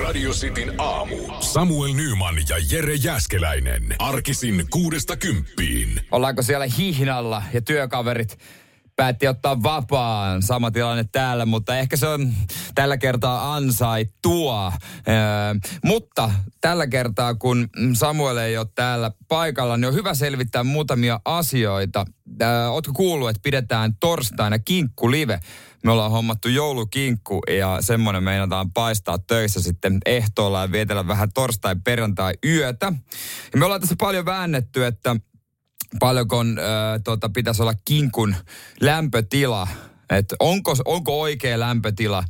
Radio Cityn aamu. Samuel Nyman ja Jere Jäskeläinen. Arkisin kuudesta kymppiin. Ollaanko siellä hihnalla ja työkaverit päätti ottaa vapaan. Sama tilanne täällä, mutta ehkä se on tällä kertaa ansaittua. Öö, mutta tällä kertaa, kun Samuel ei ole täällä paikalla, niin on hyvä selvittää muutamia asioita. Öö, Oletko kuullut, että pidetään torstaina kinkkulive? Me ollaan hommattu joulukinkku ja semmoinen meinataan paistaa töissä sitten ehtoolla ja vietellä vähän torstai perjantai yötä. Ja me ollaan tässä paljon väännetty, että paljonko äh, tota, pitäisi olla kinkun lämpötila. Että onko, onko oikea lämpötila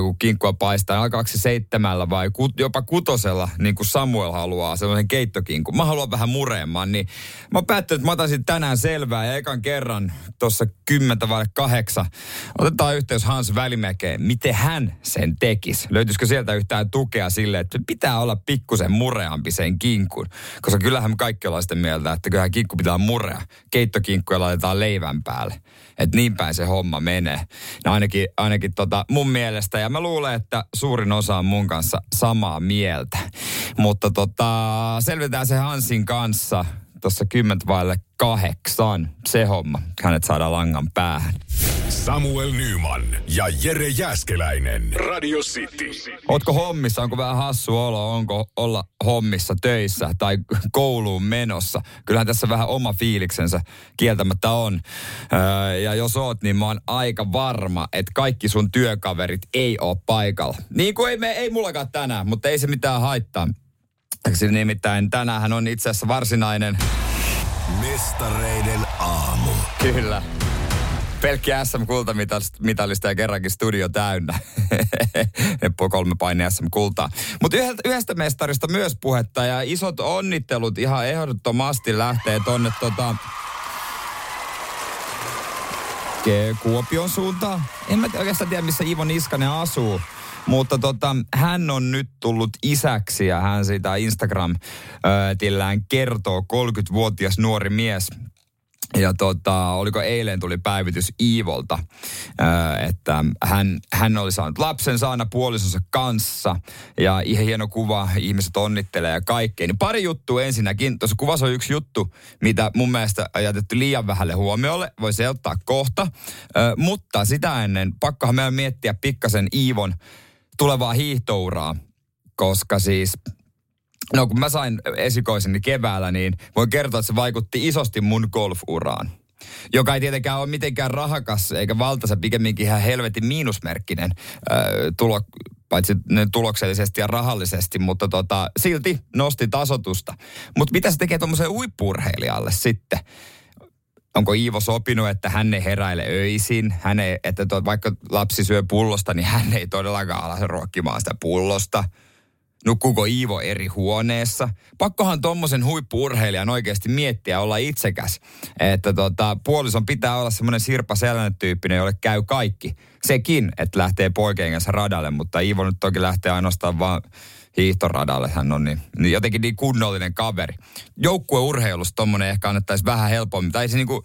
kun kinkkua paistaa, alkaako se seitsemällä vai ku, jopa kutosella, niin kuin Samuel haluaa, sellaisen keittokinkun. Mä haluan vähän mureemman, niin mä päättelin, että mä otaisin tänään selvää ja ekan kerran tuossa kymmentä vai kahdeksan. Otetaan yhteys Hans Välimäkeen, miten hän sen tekisi. Löytyisikö sieltä yhtään tukea sille, että pitää olla pikkusen mureampi sen kinkun. Koska kyllähän me kaikki ollaan sitä mieltä, että kyllähän kinkku pitää murea. Keittokinkkuja laitetaan leivän päälle. Että niin päin se homma menee. No ainakin, ainakin tota mun mielestä. Ja mä luulen, että suurin osa on mun kanssa samaa mieltä. Mutta tota, selvitään se Hansin kanssa tuossa kymmentä vaille kahdeksan. Se homma. Hänet saadaan langan päähän. Samuel Nyman ja Jere Jäskeläinen. Radio City. Ootko hommissa? Onko vähän hassu olo? Onko olla hommissa töissä tai kouluun menossa? Kyllähän tässä vähän oma fiiliksensä kieltämättä on. Öö, ja jos oot, niin mä oon aika varma, että kaikki sun työkaverit ei oo paikalla. Niin kuin ei, me, ei mullakaan tänään, mutta ei se mitään haittaa. Nimittäin tänään on itse asiassa varsinainen... Mestareiden aamu. Kyllä. Pelkkiä SM-kultamitalista ja kerrankin studio täynnä. Neppo kolme paine SM-kultaa. Mutta yhdestä, yhdestä mestarista myös puhetta ja isot onnittelut ihan ehdottomasti lähtee tonne tota, Kuopion suuntaan. En mä oikeastaan tiedä, missä Ivo Niskanen asuu. Mutta tota, hän on nyt tullut isäksi ja hän siitä Instagram-tillään kertoo. 30-vuotias nuori mies. Ja tota, oliko eilen tuli päivitys Iivolta, että hän, hän oli saanut lapsen saana puolisonsa kanssa. Ja ihan hieno kuva, ihmiset onnittelee ja kaikkea. Niin pari juttua ensinnäkin, tuossa kuvassa on yksi juttu, mitä mun mielestä on jätetty liian vähälle huomiolle, voi se ottaa kohta, mutta sitä ennen pakkohan meidän miettiä pikkasen Iivon tulevaa hiihtouraa, koska siis No kun mä sain esikoiseni keväällä, niin voin kertoa, että se vaikutti isosti mun golfuraan. Joka ei tietenkään ole mitenkään rahakas eikä valtaisa, pikemminkin ihan helvetin miinusmerkkinen äh, tulo, paitsi tuloksellisesti ja rahallisesti, mutta tota, silti nosti tasotusta. Mutta mitä se tekee tuommoiselle uippurheilijalle sitten? Onko Iivo sopinut, että hän ei heräile öisin, hän ei, että to, vaikka lapsi syö pullosta, niin hän ei todellakaan ala ruokkimaan sitä pullosta. Nukkuuko Iivo eri huoneessa? Pakkohan tuommoisen huippuurheilijan oikeasti miettiä olla itsekäs. Että tota, puolison pitää olla semmoinen Sirpa Sellainen tyyppinen, jolle käy kaikki. Sekin, että lähtee poikien kanssa radalle, mutta Iivo nyt toki lähtee ainoastaan vaan hiihtoradalle. Hän on niin, niin jotenkin niin kunnollinen kaveri. Joukkueurheilussa tommonen ehkä annettaisiin vähän helpommin. Tai se niinku,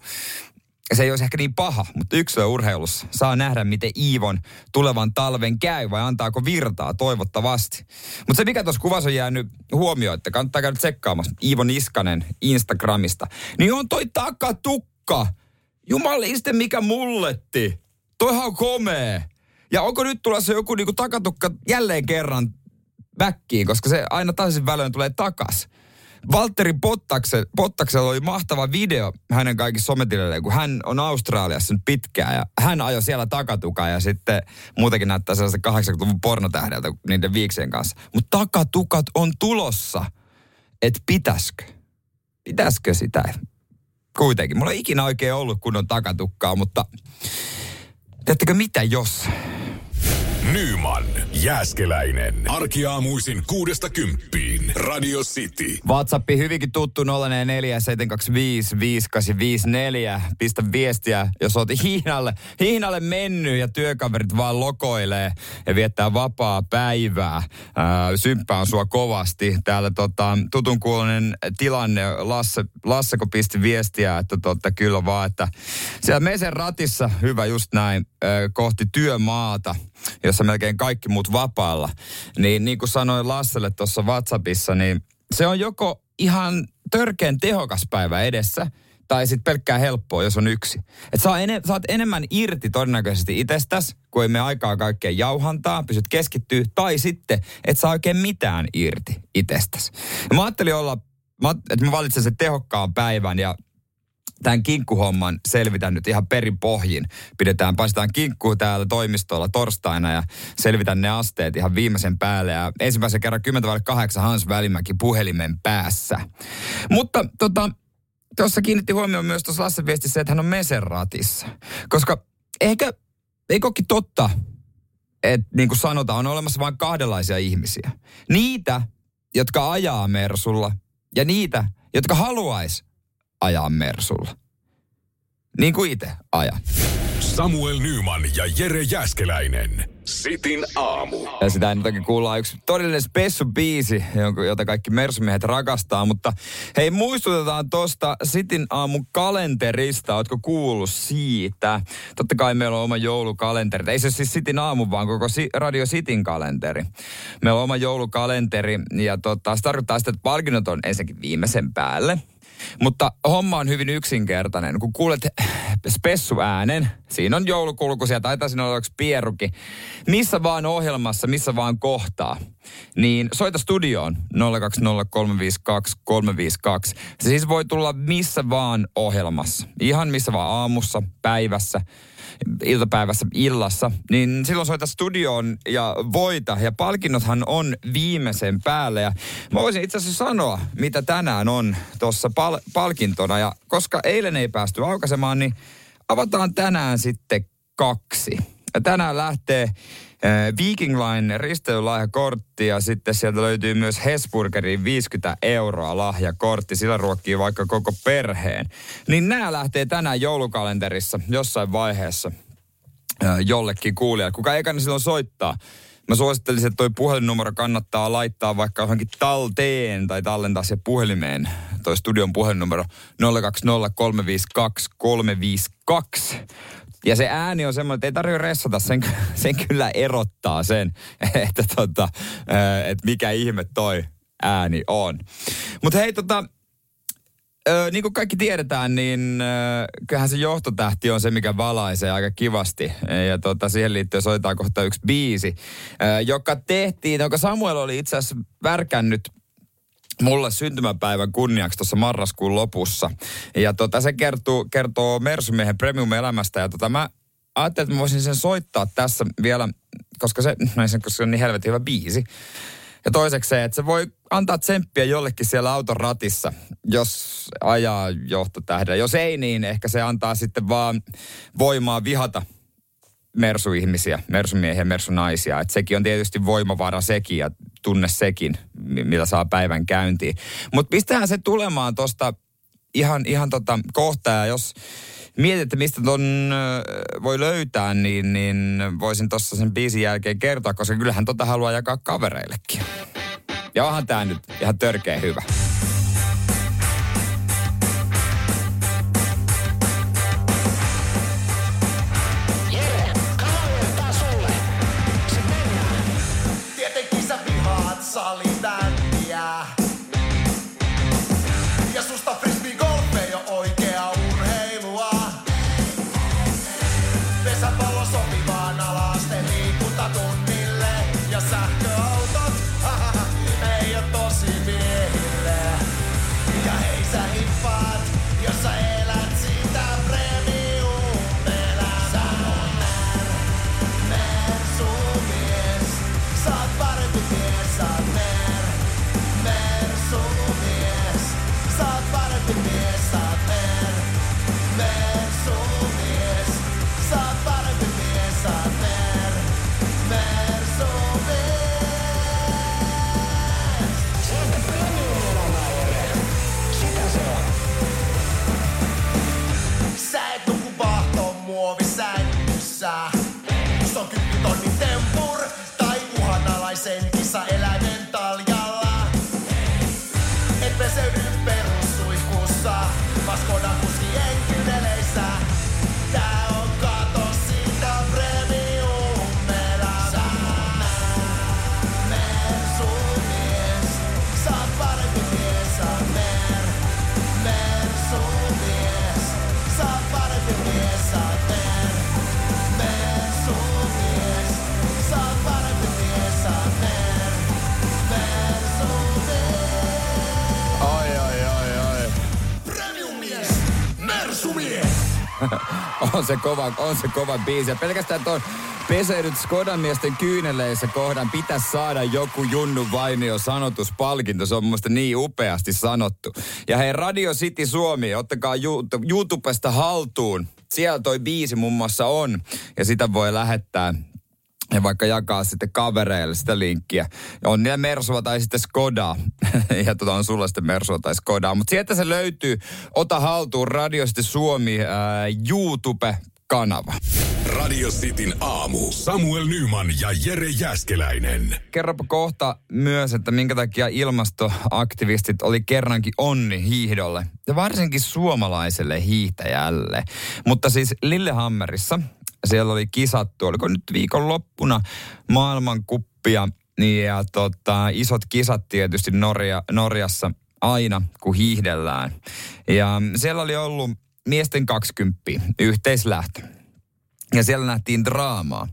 se ei olisi ehkä niin paha, mutta yksilöurheilussa saa nähdä, miten Iivon tulevan talven käy vai antaako virtaa toivottavasti. Mutta se, mikä tuossa kuvassa on jäänyt huomioon, että kannattaa käydä tsekkaamassa Iivo Niskanen Instagramista, niin on toi takatukka. Jumaliste, mikä mulletti. Toihan on komee. Ja onko nyt tulossa joku niinku takatukka jälleen kerran väkkiin, koska se aina taisin väliin tulee takas. Valtteri Bottakse, Bottaksella oli mahtava video hänen kaikissa sometililleen, kun hän on Australiassa nyt pitkään ja hän ajoi siellä takatukaa ja sitten muutenkin näyttää sellaista 80-luvun pornotähdeltä niiden viiksien kanssa. Mutta takatukat on tulossa. Et pitäskö? Pitäskö sitä? Kuitenkin. Mulla ei ikinä oikein ollut kunnon takatukkaa, mutta tiedättekö mitä jos? Nyman, Jääskeläinen. Arkiaamuisin kuudesta kymppiin. Radio City. WhatsApp hyvinkin tuttu 0447255854. Pistä viestiä, jos oot Hiinalle, Hiinalle mennyt ja työkaverit vaan lokoilee ja viettää vapaa päivää. Ää, symppään sua kovasti. Täällä tota, tutun kuulonen tilanne. Lasse, Lasseko pisti viestiä, että totta, kyllä vaan, että siellä Mesen ratissa, hyvä just näin, ää, kohti työmaata, jossa melkein kaikki muut vapaalla. Niin, niin kuin sanoin Lasselle tuossa WhatsAppissa, niin se on joko ihan törkeän tehokas päivä edessä, tai sitten pelkkää helppoa, jos on yksi. Et saa ene, saat enemmän irti todennäköisesti itsestäs, kun ei me aikaa kaikkeen jauhantaa, pysyt keskittyä, tai sitten et saa oikein mitään irti itsestäs. Ja mä ajattelin olla, että mä valitsen sen tehokkaan päivän ja tämän kinkkuhomman selvitän nyt ihan perin pohjin. Pidetään, paistetaan kinkkuu täällä toimistolla torstaina ja selvitän ne asteet ihan viimeisen päälle. Ja ensimmäisen kerran 10.8 Hans Välimäki puhelimen päässä. Mutta tota, tuossa kiinnitti huomioon myös tuossa Lasse viestissä, että hän on meseratissa. Koska ehkä, ei kokki totta, että niin kuin sanotaan, on olemassa vain kahdenlaisia ihmisiä. Niitä, jotka ajaa Mersulla ja niitä, jotka haluaisi ajaa Mersulla. Niin kuin itse ajan. Samuel Nyman ja Jere Jäskeläinen. Sitin aamu. Ja sitä nyt oikein kuullaan yksi todellinen spessu-biisi, jota kaikki mersumiehet rakastaa. Mutta hei, muistutetaan tuosta Sitin aamun kalenterista. Ootko kuullut siitä? Totta kai meillä on oma joulukalenteri. Ei se siis Sitin aamu, vaan koko Radio Sitin kalenteri. Meillä on oma joulukalenteri ja tota, se tarkoittaa sitä, että palkinnot on ensinnäkin viimeisen päälle. Mutta homma on hyvin yksinkertainen. Kun kuulet spessu-äänen, siinä on joulukulkuisia, taitaa siinä olla pieruki, missä vaan ohjelmassa, missä vaan kohtaa, niin soita studioon 020352352. Se siis voi tulla missä vaan ohjelmassa. Ihan missä vaan aamussa, päivässä iltapäivässä illassa, niin silloin soita studioon ja voita. Ja palkinnothan on viimeisen päälle. Ja mä voisin itse asiassa sanoa, mitä tänään on tuossa pal- palkintona. Ja koska eilen ei päästy aukaisemaan, niin avataan tänään sitten kaksi. Ja tänään lähtee äh, Viking Line risteilylahjakortti ja sitten sieltä löytyy myös Hesburgerin 50 euroa lahjakortti. Sillä ruokkii vaikka koko perheen. Niin nämä lähtee tänään joulukalenterissa jossain vaiheessa äh, jollekin kuulijalle. Kuka ekana silloin soittaa? Mä suosittelisin, että toi puhelinnumero kannattaa laittaa vaikka johonkin talteen tai tallentaa se puhelimeen. Toi studion puhelinnumero 020352352. Ja se ääni on semmoinen, että ei tarvitse ressata, sen, sen kyllä erottaa sen, että, tota, että mikä ihme toi ääni on. Mutta hei tota, niin kuin kaikki tiedetään, niin kyllähän se johtotähti on se, mikä valaisee aika kivasti. Ja tota, siihen liittyen soitetaan kohta yksi biisi, joka tehtiin, jonka Samuel oli itse asiassa värkännyt mulle syntymäpäivän kunniaksi tuossa marraskuun lopussa. Ja tota, se kertoo, kertoo Mersumiehen premium-elämästä. Ja tota, mä ajattelin, että mä voisin sen soittaa tässä vielä, koska se, no se, koska se on niin helvetin hyvä biisi. Ja toiseksi se, että se voi antaa tsemppiä jollekin siellä auton ratissa, jos ajaa johtotähdellä. Jos ei, niin ehkä se antaa sitten vaan voimaa vihata mersuihmisiä, mersumiehiä, mersunaisia. Et sekin on tietysti voimavara sekin ja tunne sekin, millä saa päivän käyntiin. Mutta pistähän se tulemaan tuosta ihan, ihan tota kohtaa, jos että mistä ton voi löytää, niin, niin voisin tuossa sen biisin jälkeen kertoa, koska kyllähän tota haluaa jakaa kavereillekin. Ja onhan tää nyt ihan törkeä hyvä. my man. On, se kova, on se kova biisi. Ja pelkästään tuon peseydyt Skodan miesten kyyneleissä kohdan pitäisi saada joku Junnu Vainio sanotuspalkinto. Se on mun niin upeasti sanottu. Ja hei, Radio City Suomi, ottakaa YouTubesta haltuun. Siellä toi biisi muun muassa on. Ja sitä voi lähettää ja vaikka jakaa sitten kavereille sitä linkkiä. On niillä Mersua tai sitten Skoda. ja tota on sulla sitten Mersua tai Skoda. Mutta sieltä se löytyy. Ota haltuun Radio sitten Suomi ää, YouTube kanava. Radio Cityn aamu. Samuel Nyman ja Jere Jäskeläinen. Kerropa kohta myös, että minkä takia ilmastoaktivistit oli kerrankin onni hiihdolle. Ja varsinkin suomalaiselle hiihtäjälle. Mutta siis Lillehammerissa siellä oli kisattu, oliko nyt viikonloppuna maailmankuppia. Niin ja tota, isot kisat tietysti Norja, Norjassa aina, kun hiihdellään. Ja siellä oli ollut miesten 20 yhteislähtö. Ja siellä nähtiin draamaa.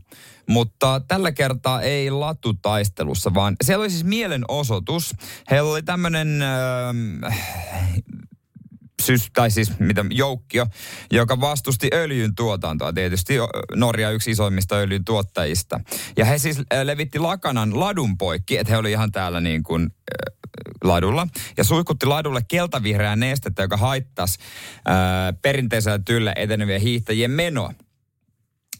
Mutta tällä kertaa ei latutaistelussa, vaan siellä oli siis mielenosoitus. Heillä oli tämmöinen äh, sys, tai siis mitä, joukkio, joka vastusti öljyn tuotantoa. Tietysti Norja yksi isoimmista öljyn tuottajista. Ja he siis levitti lakanan ladun poikki, että he oli ihan täällä niin kuin ladulla. Ja suihkutti ladulle keltavihreää nestettä, joka haittasi äh, perinteisellä tyllä eteneviä hiihtäjien menoa.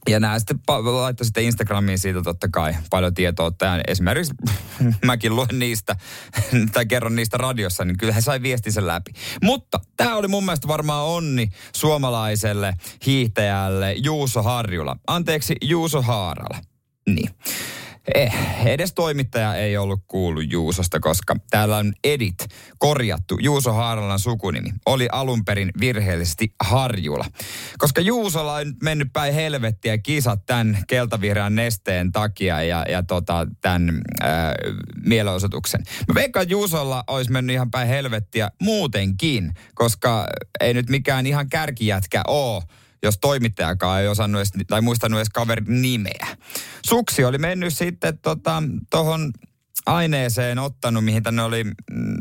Ja nämä sitten laittoi sitten Instagramiin siitä totta kai paljon tietoa. Tämä esimerkiksi mäkin luen niistä tai kerron niistä radiossa, niin kyllä he sai viestisen läpi. Mutta tämä oli mun mielestä varmaan onni suomalaiselle hiihtäjälle Juuso Harjula. Anteeksi, Juuso Haarala. Niin. Eh, edes toimittaja ei ollut kuullut Juusosta, koska täällä on Edit korjattu. Juuso Haaralan sukunimi oli alun perin virheellisesti Harjula. Koska Juusolla on nyt mennyt päin helvettiä kisat tämän keltavihreän nesteen takia ja, ja tota, tämän äh, mielenosoituksen. Mä veikkaan, Juusolla olisi mennyt ihan päin helvettiä muutenkin, koska ei nyt mikään ihan kärkijätkä ole jos toimittajakaan ei osannut edes, tai muistanut edes kaverin nimeä. Suksi oli mennyt sitten tuohon tota, aineeseen ottanut, mihin tänne oli mm,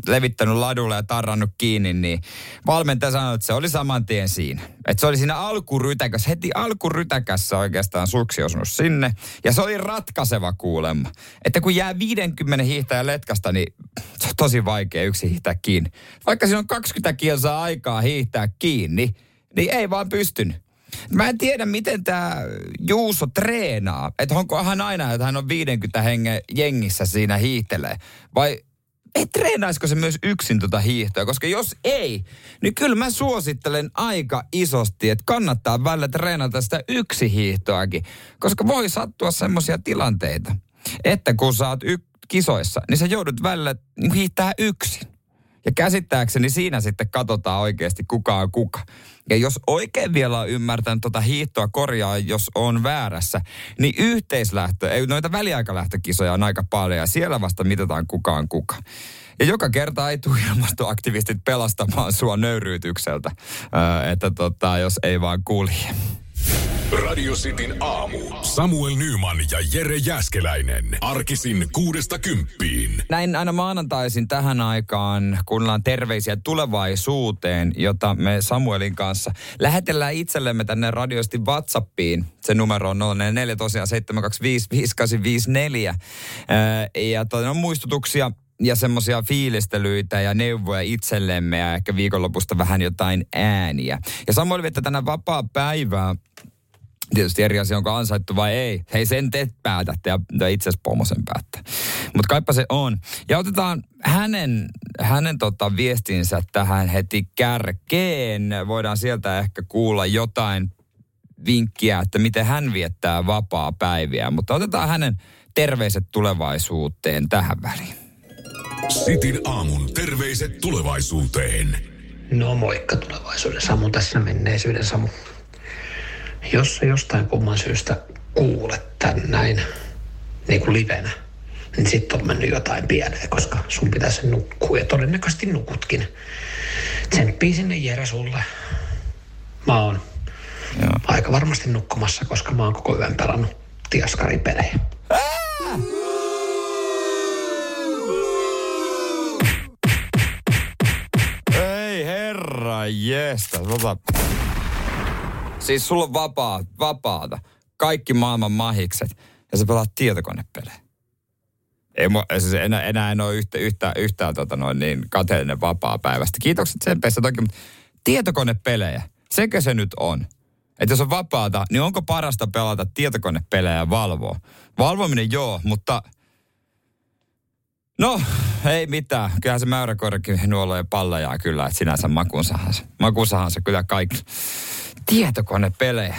levittänyt ladulle ja tarrannut kiinni, niin valmentaja sanoi, että se oli saman tien siinä. Että se oli siinä alkurytäkässä, heti alkurytäkässä oikeastaan suksi osunut sinne. Ja se oli ratkaiseva kuulemma. Että kun jää 50 hiihtäjä letkasta, niin se on tosi vaikea yksi hiihtää kiinni. Vaikka siinä on 20 kilsaa aikaa hiihtää kiinni, niin ei vaan pystynyt. Mä en tiedä, miten tämä Juuso treenaa. Että onko hän aina, että hän on 50 hengen jengissä siinä hiihtelee. Vai ei treenaisiko se myös yksin tuota hiihtoa? Koska jos ei, niin kyllä mä suosittelen aika isosti, että kannattaa välillä treenata sitä yksi hiihtoakin. Koska voi sattua semmoisia tilanteita, että kun sä oot y- kisoissa, niin sä joudut välillä hiihtää yksin. Ja käsittääkseni siinä sitten katsotaan oikeasti kuka on kuka. Ja jos oikein vielä on ymmärtänyt tuota hiihtoa korjaa, jos on väärässä, niin yhteislähtö, ei noita väliaikalähtökisoja on aika paljon ja siellä vasta mitataan kukaan kuka. Ja joka kerta ei tule ilmastoaktivistit pelastamaan sua nöyryytykseltä, että tota, jos ei vaan kulje. Radio Cityn aamu. Samuel Nyman ja Jere Jäskeläinen. Arkisin kuudesta kymppiin. Näin aina maanantaisin tähän aikaan kuunnellaan terveisiä tulevaisuuteen, jota me Samuelin kanssa lähetellään itsellemme tänne radiosti WhatsAppiin. Se numero on 044 tosiaan 725 Ja tuota, on muistutuksia ja semmoisia fiilistelyitä ja neuvoja itsellemme ja ehkä viikonlopusta vähän jotain ääniä. Ja Samuel viettää tänä vapaa päivää Tietysti eri asia, onko ansaittu vai ei. Hei, sen te päätätte ja itse asiassa pomo sen päättää. Mutta kaipa se on. Ja otetaan hänen, hänen tota viestinsä tähän heti kärkeen. Voidaan sieltä ehkä kuulla jotain vinkkiä, että miten hän viettää vapaa päiviä. Mutta otetaan hänen terveiset tulevaisuuteen tähän väliin. Sitin aamun terveiset tulevaisuuteen. No moikka tulevaisuuden Samu tässä menneisyyden Samu. Jos sä jostain kumman syystä kuulet tän näin niin kuin livenä, niin sitten on mennyt jotain pieleen, koska sun pitäisi nukkua ja todennäköisesti nukutkin. Tsemppii sinne Jere sulle. Mä oon Joo. aika varmasti nukkumassa, koska mä oon koko yön pelannut tiaskaripelejä. Ei herra jestä, tota Siis sulla on vapaa, vapaata. Kaikki maailman mahikset. Ja sä pelaat tietokonepelejä. Ei, siis enää, enää en ole yhtä, yhtä, yhtään tota noin, niin kateellinen vapaa päivästä. Kiitokset sen peissä toki, mutta tietokonepelejä, sekö se nyt on? Että jos on vapaata, niin onko parasta pelata tietokonepelejä ja valvoa? Valvominen joo, mutta No, ei mitään. Kyllähän se mäyräkoirakin nuolo ja pallajaa kyllä, että sinänsä makunsahan se. Makunsahan se kyllä kaikki. Tietokonepelejä.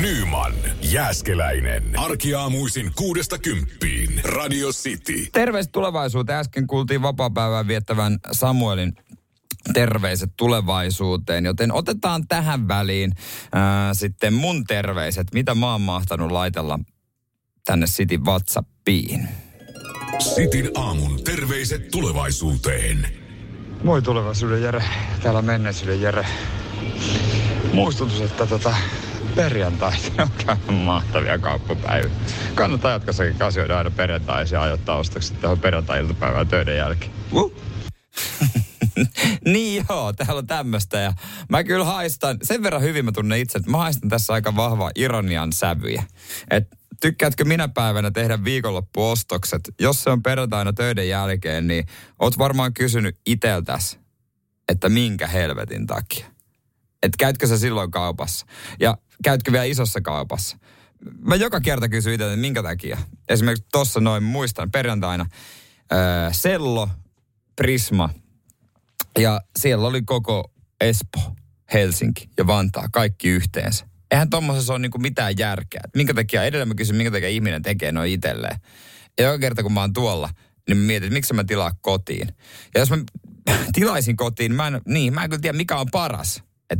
Nyman, Jääskeläinen. Arkiaamuisin kuudesta kymppiin. Radio City. Terveistä tulevaisuuteen. Äsken kuultiin vapaa viettävän Samuelin terveiset tulevaisuuteen, joten otetaan tähän väliin ää, sitten mun terveiset, mitä mä oon mahtanut laitella tänne City WhatsAppiin. Sitin aamun terveiset tulevaisuuteen. Moi tulevaisuuden Jere, täällä menneisyyden Jere. Muistutus, että tota, perjantaita on mahtavia kauppapäiviä. Kannattaa jatkossakin kasioida aina perjantaisia ajoittaa ostokset tähän perjantai-iltapäivään töiden jälkeen. Uh. niin joo, täällä on tämmöistä ja mä kyllä haistan, sen verran hyvin mä tunnen itse, että mä haistan tässä aika vahva ironian sävyjä. Et tykkäätkö minä päivänä tehdä viikonloppuostokset? Jos se on perjantaina töiden jälkeen, niin oot varmaan kysynyt iteltäs, että minkä helvetin takia. Että käytkö sä silloin kaupassa? Ja käytkö vielä isossa kaupassa? Mä joka kerta kysyn itse, että minkä takia. Esimerkiksi tuossa noin muistan perjantaina öö, Sello, Prisma ja siellä oli koko Espo, Helsinki ja Vantaa, kaikki yhteensä. Eihän tuommoisessa ole niinku mitään järkeä. Minkä takia, edelleen mä kysyn, minkä takia ihminen tekee noin itselleen. Ja joka kerta kun mä oon tuolla, niin mä mietin, että miksi mä tilaa kotiin. Ja jos mä tilaisin kotiin, mä en, niin, mä en kyllä tiedä mikä on paras. Et,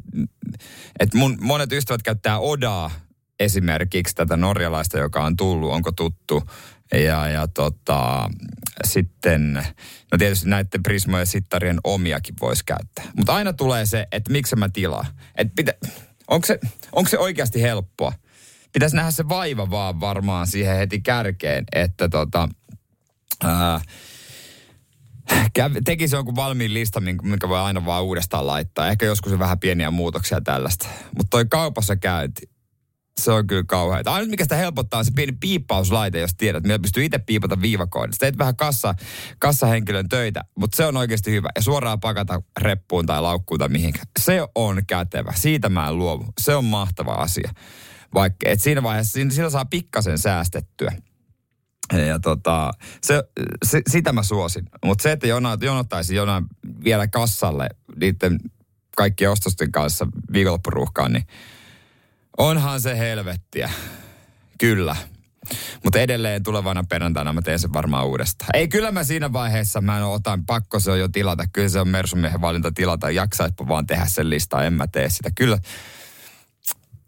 et mun monet ystävät käyttää Odaa esimerkiksi tätä norjalaista, joka on tullut, onko tuttu. Ja, ja tota, sitten, no tietysti näiden Prismo ja Sittarien omiakin voisi käyttää. Mutta aina tulee se, että miksi mä tilaa. Et pitä, onko, se, onko se oikeasti helppoa? Pitäisi nähdä se vaiva vaan varmaan siihen heti kärkeen, että tota, ää, tekisi jonkun valmiin listan, minkä voi aina vaan uudestaan laittaa. Ehkä joskus on vähän pieniä muutoksia tällaista. Mutta toi kaupassa käynti, se on kyllä kauheaa. Ainut mikä sitä helpottaa on se pieni piippauslaite, jos tiedät. Millä pystyy itse piipata viivakoodista. Teet vähän kassa, kassahenkilön töitä, mutta se on oikeasti hyvä. Ja suoraan pakata reppuun tai laukkuun tai mihinkään. Se on kätevä. Siitä mä en luovu. Se on mahtava asia. Vaikka, et siinä vaiheessa siinä, siinä saa pikkasen säästettyä. Ja tota, se, se, sitä mä suosin. Mutta se, että jonot, jonottaisi jonain vielä kassalle niiden kaikkien ostosten kanssa viikonloppuruuhkaan, niin onhan se helvettiä. Kyllä. Mutta edelleen tulevana perjantaina mä teen sen varmaan uudestaan. Ei, kyllä mä siinä vaiheessa, mä en otan, pakko se on jo tilata. Kyllä se on Mersumiehen valinta tilata. Jaksaispa vaan tehdä sen listaa, en mä tee sitä. Kyllä,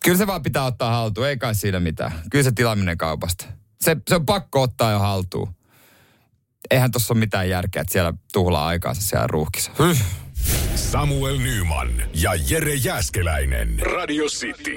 kyllä se vaan pitää ottaa haltuun, ei kai siinä mitään. Kyllä se tilaaminen kaupasta se, se on pakko ottaa jo haltuun. Eihän tuossa ole mitään järkeä, että siellä tuhlaa aikaansa siellä ruuhkissa. Samuel Nyman ja Jere Jäskeläinen. Radio City.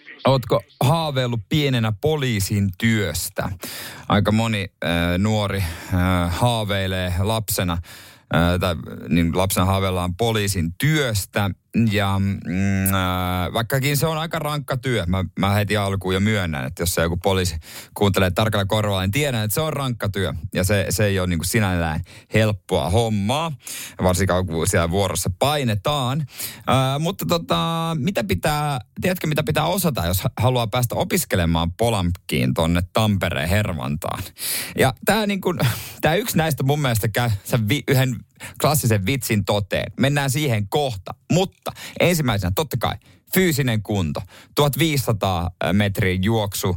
Ootko haaveillut pienenä poliisin työstä? Aika moni äh, nuori äh, haaveilee lapsena, äh, tai niin lapsena haaveillaan poliisin työstä. Ja mm, äh, vaikkakin se on aika rankka työ, mä, mä heti alkuun jo myönnän, että jos se joku poliisi kuuntelee tarkalla korvalla, niin tiedän, että se on rankka työ. Ja se, se ei ole niin kuin sinällään helppoa hommaa, varsinkaan kun siellä vuorossa painetaan. Äh, mutta tota, mitä pitää, tiedätkö mitä pitää osata, jos haluaa päästä opiskelemaan Polamkiin tonne Tampereen Hervantaan? Ja tämä niin kuin, tää yksi näistä mun mielestä käy, yhden klassisen vitsin toteen. Mennään siihen kohta. Mutta ensimmäisenä totta kai fyysinen kunto. 1500 metrin juoksu,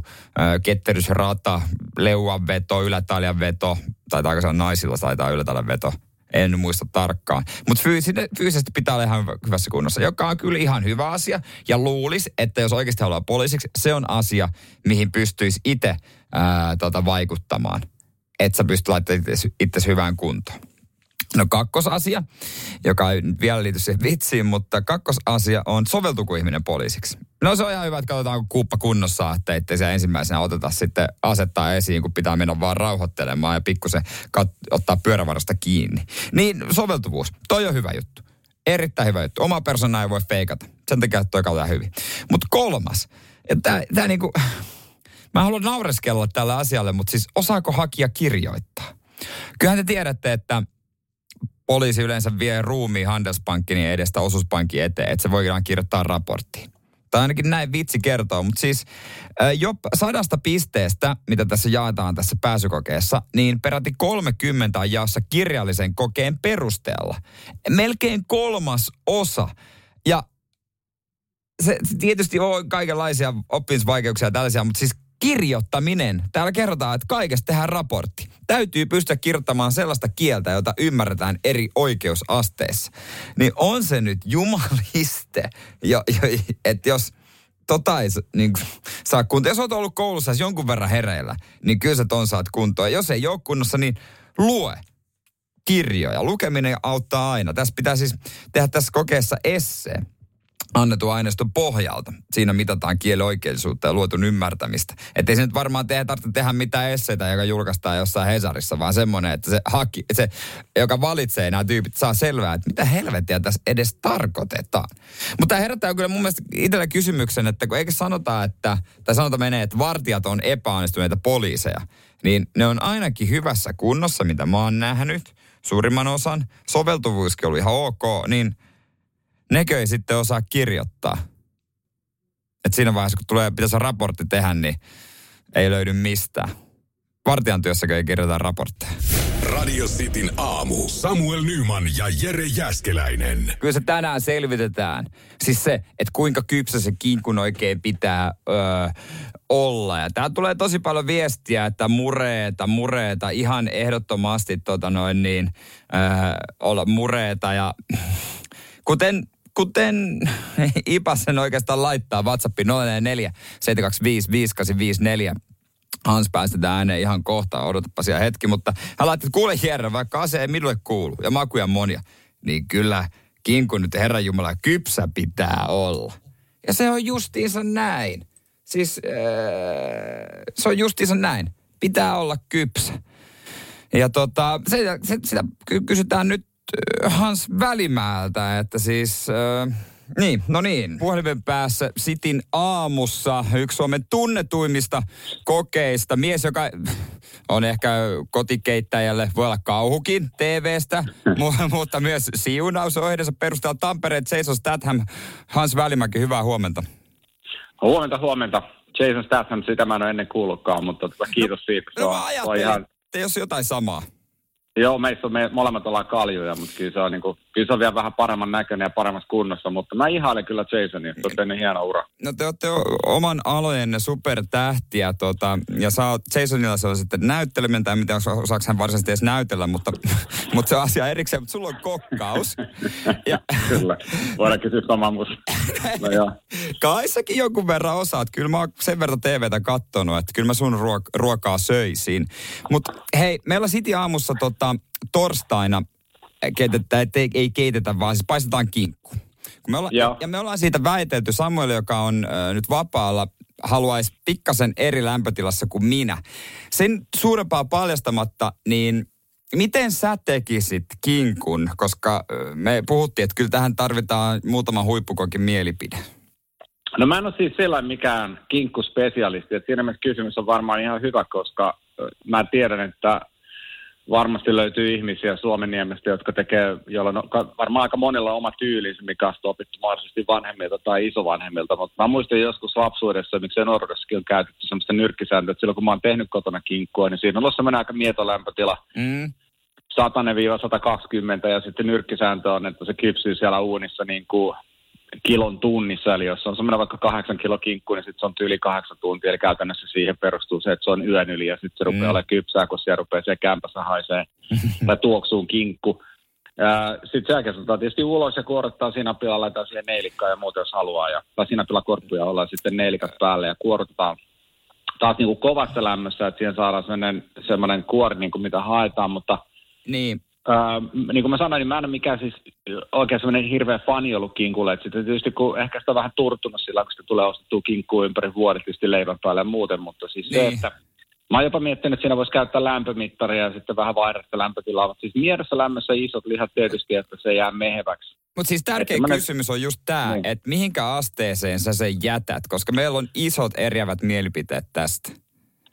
ketterysrata, leuan veto, ylätaljan veto, taitaako se on naisilla, taitaa ylätaljan veto, en muista tarkkaan. Mutta fyysisesti pitää olla ihan hyvässä kunnossa, joka on kyllä ihan hyvä asia. Ja luulisi, että jos oikeasti haluaa poliisiksi, se on asia, mihin pystyisi itse tota, vaikuttamaan. Että sä pystyt laittamaan itse hyvään kuntoon. No kakkosasia, joka ei vielä liity siihen vitsiin, mutta kakkosasia on soveltuko ihminen poliisiksi. No se on ihan hyvä, että katsotaan kuuppa kunnossa, että ettei se ensimmäisenä oteta sitten asettaa esiin, kun pitää mennä vaan rauhoittelemaan ja pikkusen kat- ottaa pyörävarasta kiinni. Niin soveltuvuus, toi on hyvä juttu. Erittäin hyvä juttu. Oma persona ei voi feikata. Sen takia toi katsotaan hyvin. Mutta kolmas, että tämä niinku, mä haluan naureskella tällä asialle, mutta siis osaako hakija kirjoittaa? Kyllähän te tiedätte, että poliisi yleensä vie ruumiin Handelsbankin edestä osuuspankin eteen, että se voidaan kirjoittaa raporttiin. Tai ainakin näin vitsi kertoo, mutta siis jo sadasta pisteestä, mitä tässä jaetaan tässä pääsykokeessa, niin peräti 30 on jaossa kirjallisen kokeen perusteella. Melkein kolmas osa. Ja se tietysti on kaikenlaisia oppimisvaikeuksia ja tällaisia, mutta siis kirjoittaminen. Täällä kerrotaan, että kaikesta tehdään raportti. Täytyy pystyä kirjoittamaan sellaista kieltä, jota ymmärretään eri oikeusasteissa. Niin on se nyt jumaliste, jo, jo, että jos tota ei niin saa kuntoa. Jos olet ollut koulussa jonkun verran hereillä, niin kyllä sä ton saat kuntoon. Jos ei ole kunnossa, niin lue kirjoja. Lukeminen auttaa aina. Tässä pitää siis tehdä tässä kokeessa esseen annetun aineiston pohjalta. Siinä mitataan kielioikeellisuutta ja luotun ymmärtämistä. Että ei se nyt varmaan tehdä, tarvitse tehdä mitään esseitä, joka julkaistaan jossain Hesarissa, vaan semmoinen, että se, haki, se, joka valitsee nämä tyypit, saa selvää, että mitä helvettiä tässä edes tarkoitetaan. Mutta herättää kyllä mun mielestä itsellä kysymyksen, että kun eikö sanota, että, tai sanota menee, että vartijat on epäonnistuneita poliiseja, niin ne on ainakin hyvässä kunnossa, mitä mä oon nähnyt, suurimman osan. Soveltuvuuskin oli ihan ok, niin – nekö ei sitten osaa kirjoittaa. Et siinä vaiheessa, kun tulee, pitäisi raportti tehdä, niin ei löydy mistään. Vartijan työssäkö ei kirjoita raportteja. Radio Cityn aamu. Samuel Nyman ja Jere Jäskeläinen. Kyllä se tänään selvitetään. Siis se, että kuinka kypsä se kinkun oikein pitää öö, olla. Ja tää tulee tosi paljon viestiä, että mureeta, mureeta, ihan ehdottomasti tota noin niin, öö, olla mureeta. Ja kuten kuten Ipa sen oikeastaan laittaa WhatsAppiin 044 725 5854. Hans päästetään ääneen ihan kohta, odotapa siellä hetki, mutta hän laittoi, kuule Jerry, vaikka ase ei minulle kuulu ja makuja monia, niin kyllä kinkun nyt Herran Jumala kypsä pitää olla. Ja se on justiinsa näin. Siis äh, se on justiinsa näin. Pitää olla kypsä. Ja tota, se, se, sitä kysytään nyt Hans Välimäältä, että siis... Äh, niin, no niin. Puhelimen päässä Sitin aamussa yksi Suomen tunnetuimmista kokeista. Mies, joka on ehkä kotikeittäjälle, voi olla kauhukin TVstä, mutta myös siunaus on ehdessä perusteella Tampereen Jason Statham. Hans Välimäki, hyvää huomenta. Huomenta, huomenta. Jason Statham, sitä mä en ole ennen kuullutkaan, mutta tota, kiitos siitä. No, no mä ajattelin, ihan... että jos jotain samaa. Joo, meissä on, me molemmat ollaan kaljuja, mutta kyllä se, on, niin kuin, kyllä se on vielä vähän paremman näköinen ja paremmassa kunnossa, mutta mä ihailen kyllä Jasonia, se on tehnyt hieno ura. No te olette oman alojenne supertähtiä, tota, ja sä oot Jasonilla se on sitten näytteleminen, tai mitä osaako hän varsinaisesti edes näytellä, mutta, mutta se on asia erikseen, mutta sulla on kokkaus. ja... kyllä, voidaan kysyä samaa musta. No joo. Kai säkin jonkun verran osaat, kyllä mä oon sen verran TVtä kattonut, että kyllä mä sun ruok- ruokaa söisin. Mutta hei, meillä City aamussa tota, tota, torstaina keitetään, että ei, ei keitetä, vaan siis paistetaan kinkku. Kun me olla, ja me ollaan siitä väitelty, Samuel, joka on äh, nyt vapaalla, haluaisi pikkasen eri lämpötilassa kuin minä. Sen suurempaa paljastamatta, niin miten sä tekisit kinkun? Koska me puhuttiin, että kyllä tähän tarvitaan muutama huippukokin mielipide. No mä en ole siis sellainen mikään kinkkuspesialisti, että siinä mielessä kysymys on varmaan ihan hyvä, koska mä tiedän, että varmasti löytyy ihmisiä Suomenniemestä, jotka tekee, joilla on varmaan aika monella oma tyylinsä, mikä on opittu mahdollisesti vanhemmilta tai isovanhemmilta. Mutta mä muistan joskus lapsuudessa, miksi nuoruudessakin on käytetty sellaista nyrkkisääntöä, että silloin kun mä oon tehnyt kotona kinkkua, niin siinä on ollut sellainen aika mieto lämpötila. Mm. 100-120 ja sitten nyrkkisääntö on, että se kypsyy siellä uunissa niin kuin kilon tunnissa, eli jos on semmoinen vaikka kahdeksan kilo kinkku, niin sitten se on yli kahdeksan tuntia, eli käytännössä siihen perustuu se, että se on yön yli, ja sitten se rupeaa mm. olemaan kypsää, kun siellä rupeaa siellä kämpässä haisee tai tuoksuun kinkku. Sitten sen jälkeen otetaan tietysti ulos ja kuorottaa sinapilla, laitetaan siihen neilikkaa ja muuta, jos haluaa, ja, tai sinapilla korppuja ollaan sitten neilikat päälle ja kuorotetaan taas niin kuin kovassa lämmössä, että siihen saadaan semmoinen, semmoinen kuori, niin kuin mitä haetaan, mutta Niin, Ää, niin kuin mä sanoin, niin mä en ole mikään siis oikein semmoinen hirveä fani ollut kinkulle. Et sitten tietysti kun ehkä sitä on vähän turtunut sillä, kun sitä tulee ostettua kinkkua ympäri vuodet, tietysti leivän päälle ja muuten, mutta siis niin. se, että mä oon jopa miettinyt, että siinä voisi käyttää lämpömittaria ja sitten vähän vaihdattaa lämpötilaa, mutta siis mielessä lämmössä isot lihat tietysti, että se jää meheväksi. Mutta siis tärkeä semmonen- kysymys on just tämä, Niin. että mihinkä asteeseen sä sen jätät, koska meillä on isot eriävät mielipiteet tästä.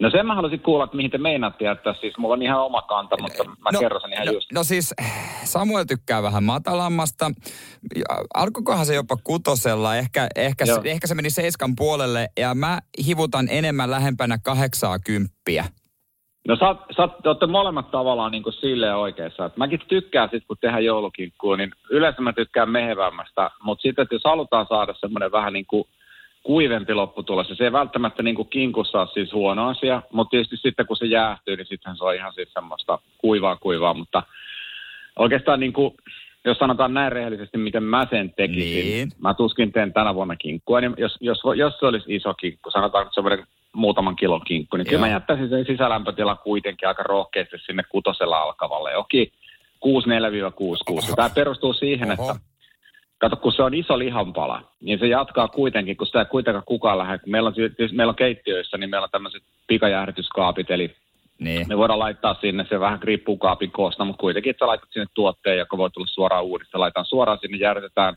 No sen mä haluaisin kuulla, että mihin te meinaatte jättää. Siis mulla on ihan oma kanta, mutta mä no, kerron sen ihan no, just. No siis Samuel tykkää vähän matalammasta. Ja Alkoikohan se jopa kutosella, ehkä, ehkä, Joo. ehkä se meni seiskan puolelle ja mä hivutan enemmän lähempänä kahdeksaa kymppiä. No sä, sä, te olette molemmat tavallaan niin kuin silleen oikeassa. Et mäkin tykkään sit, kun tehdään joulukinkkua, niin yleensä mä tykkään mehevämmästä. Mutta sitten, että jos halutaan saada semmoinen vähän niin kuin kuivempi lopputulos, ja se ei välttämättä niin kuin kinkussa ole siis huono asia, mutta tietysti sitten kun se jäähtyy, niin sittenhän se on ihan siis semmoista kuivaa kuivaa, mutta oikeastaan niin kuin, jos sanotaan näin rehellisesti, miten mä sen tekisin, Niin. mä tuskin teen tänä vuonna kinkkua, niin jos, jos, jos se olisi iso kinkku, sanotaan, että semmoinen muutaman kilon kinkku, niin kyllä mä jättäisin sen sisälämpötila kuitenkin aika rohkeasti sinne kutosella alkavalle. Jokin 6-4-6-6. Tämä perustuu siihen, Oho. että kato, kun se on iso lihanpala, niin se jatkaa kuitenkin, kun sitä ei kuitenkaan kukaan lähde. Kun Meillä on, tietysti- meillä on keittiöissä, niin meillä on tämmöiset pikajäähdytyskaapit, eli Niin. me voidaan laittaa sinne, se vähän riippuu kaapin koosta, mutta kuitenkin, että sä laitat sinne tuotteen, joka voi tulla suoraan uudesta. Laitetaan suoraan sinne, jäädytetään,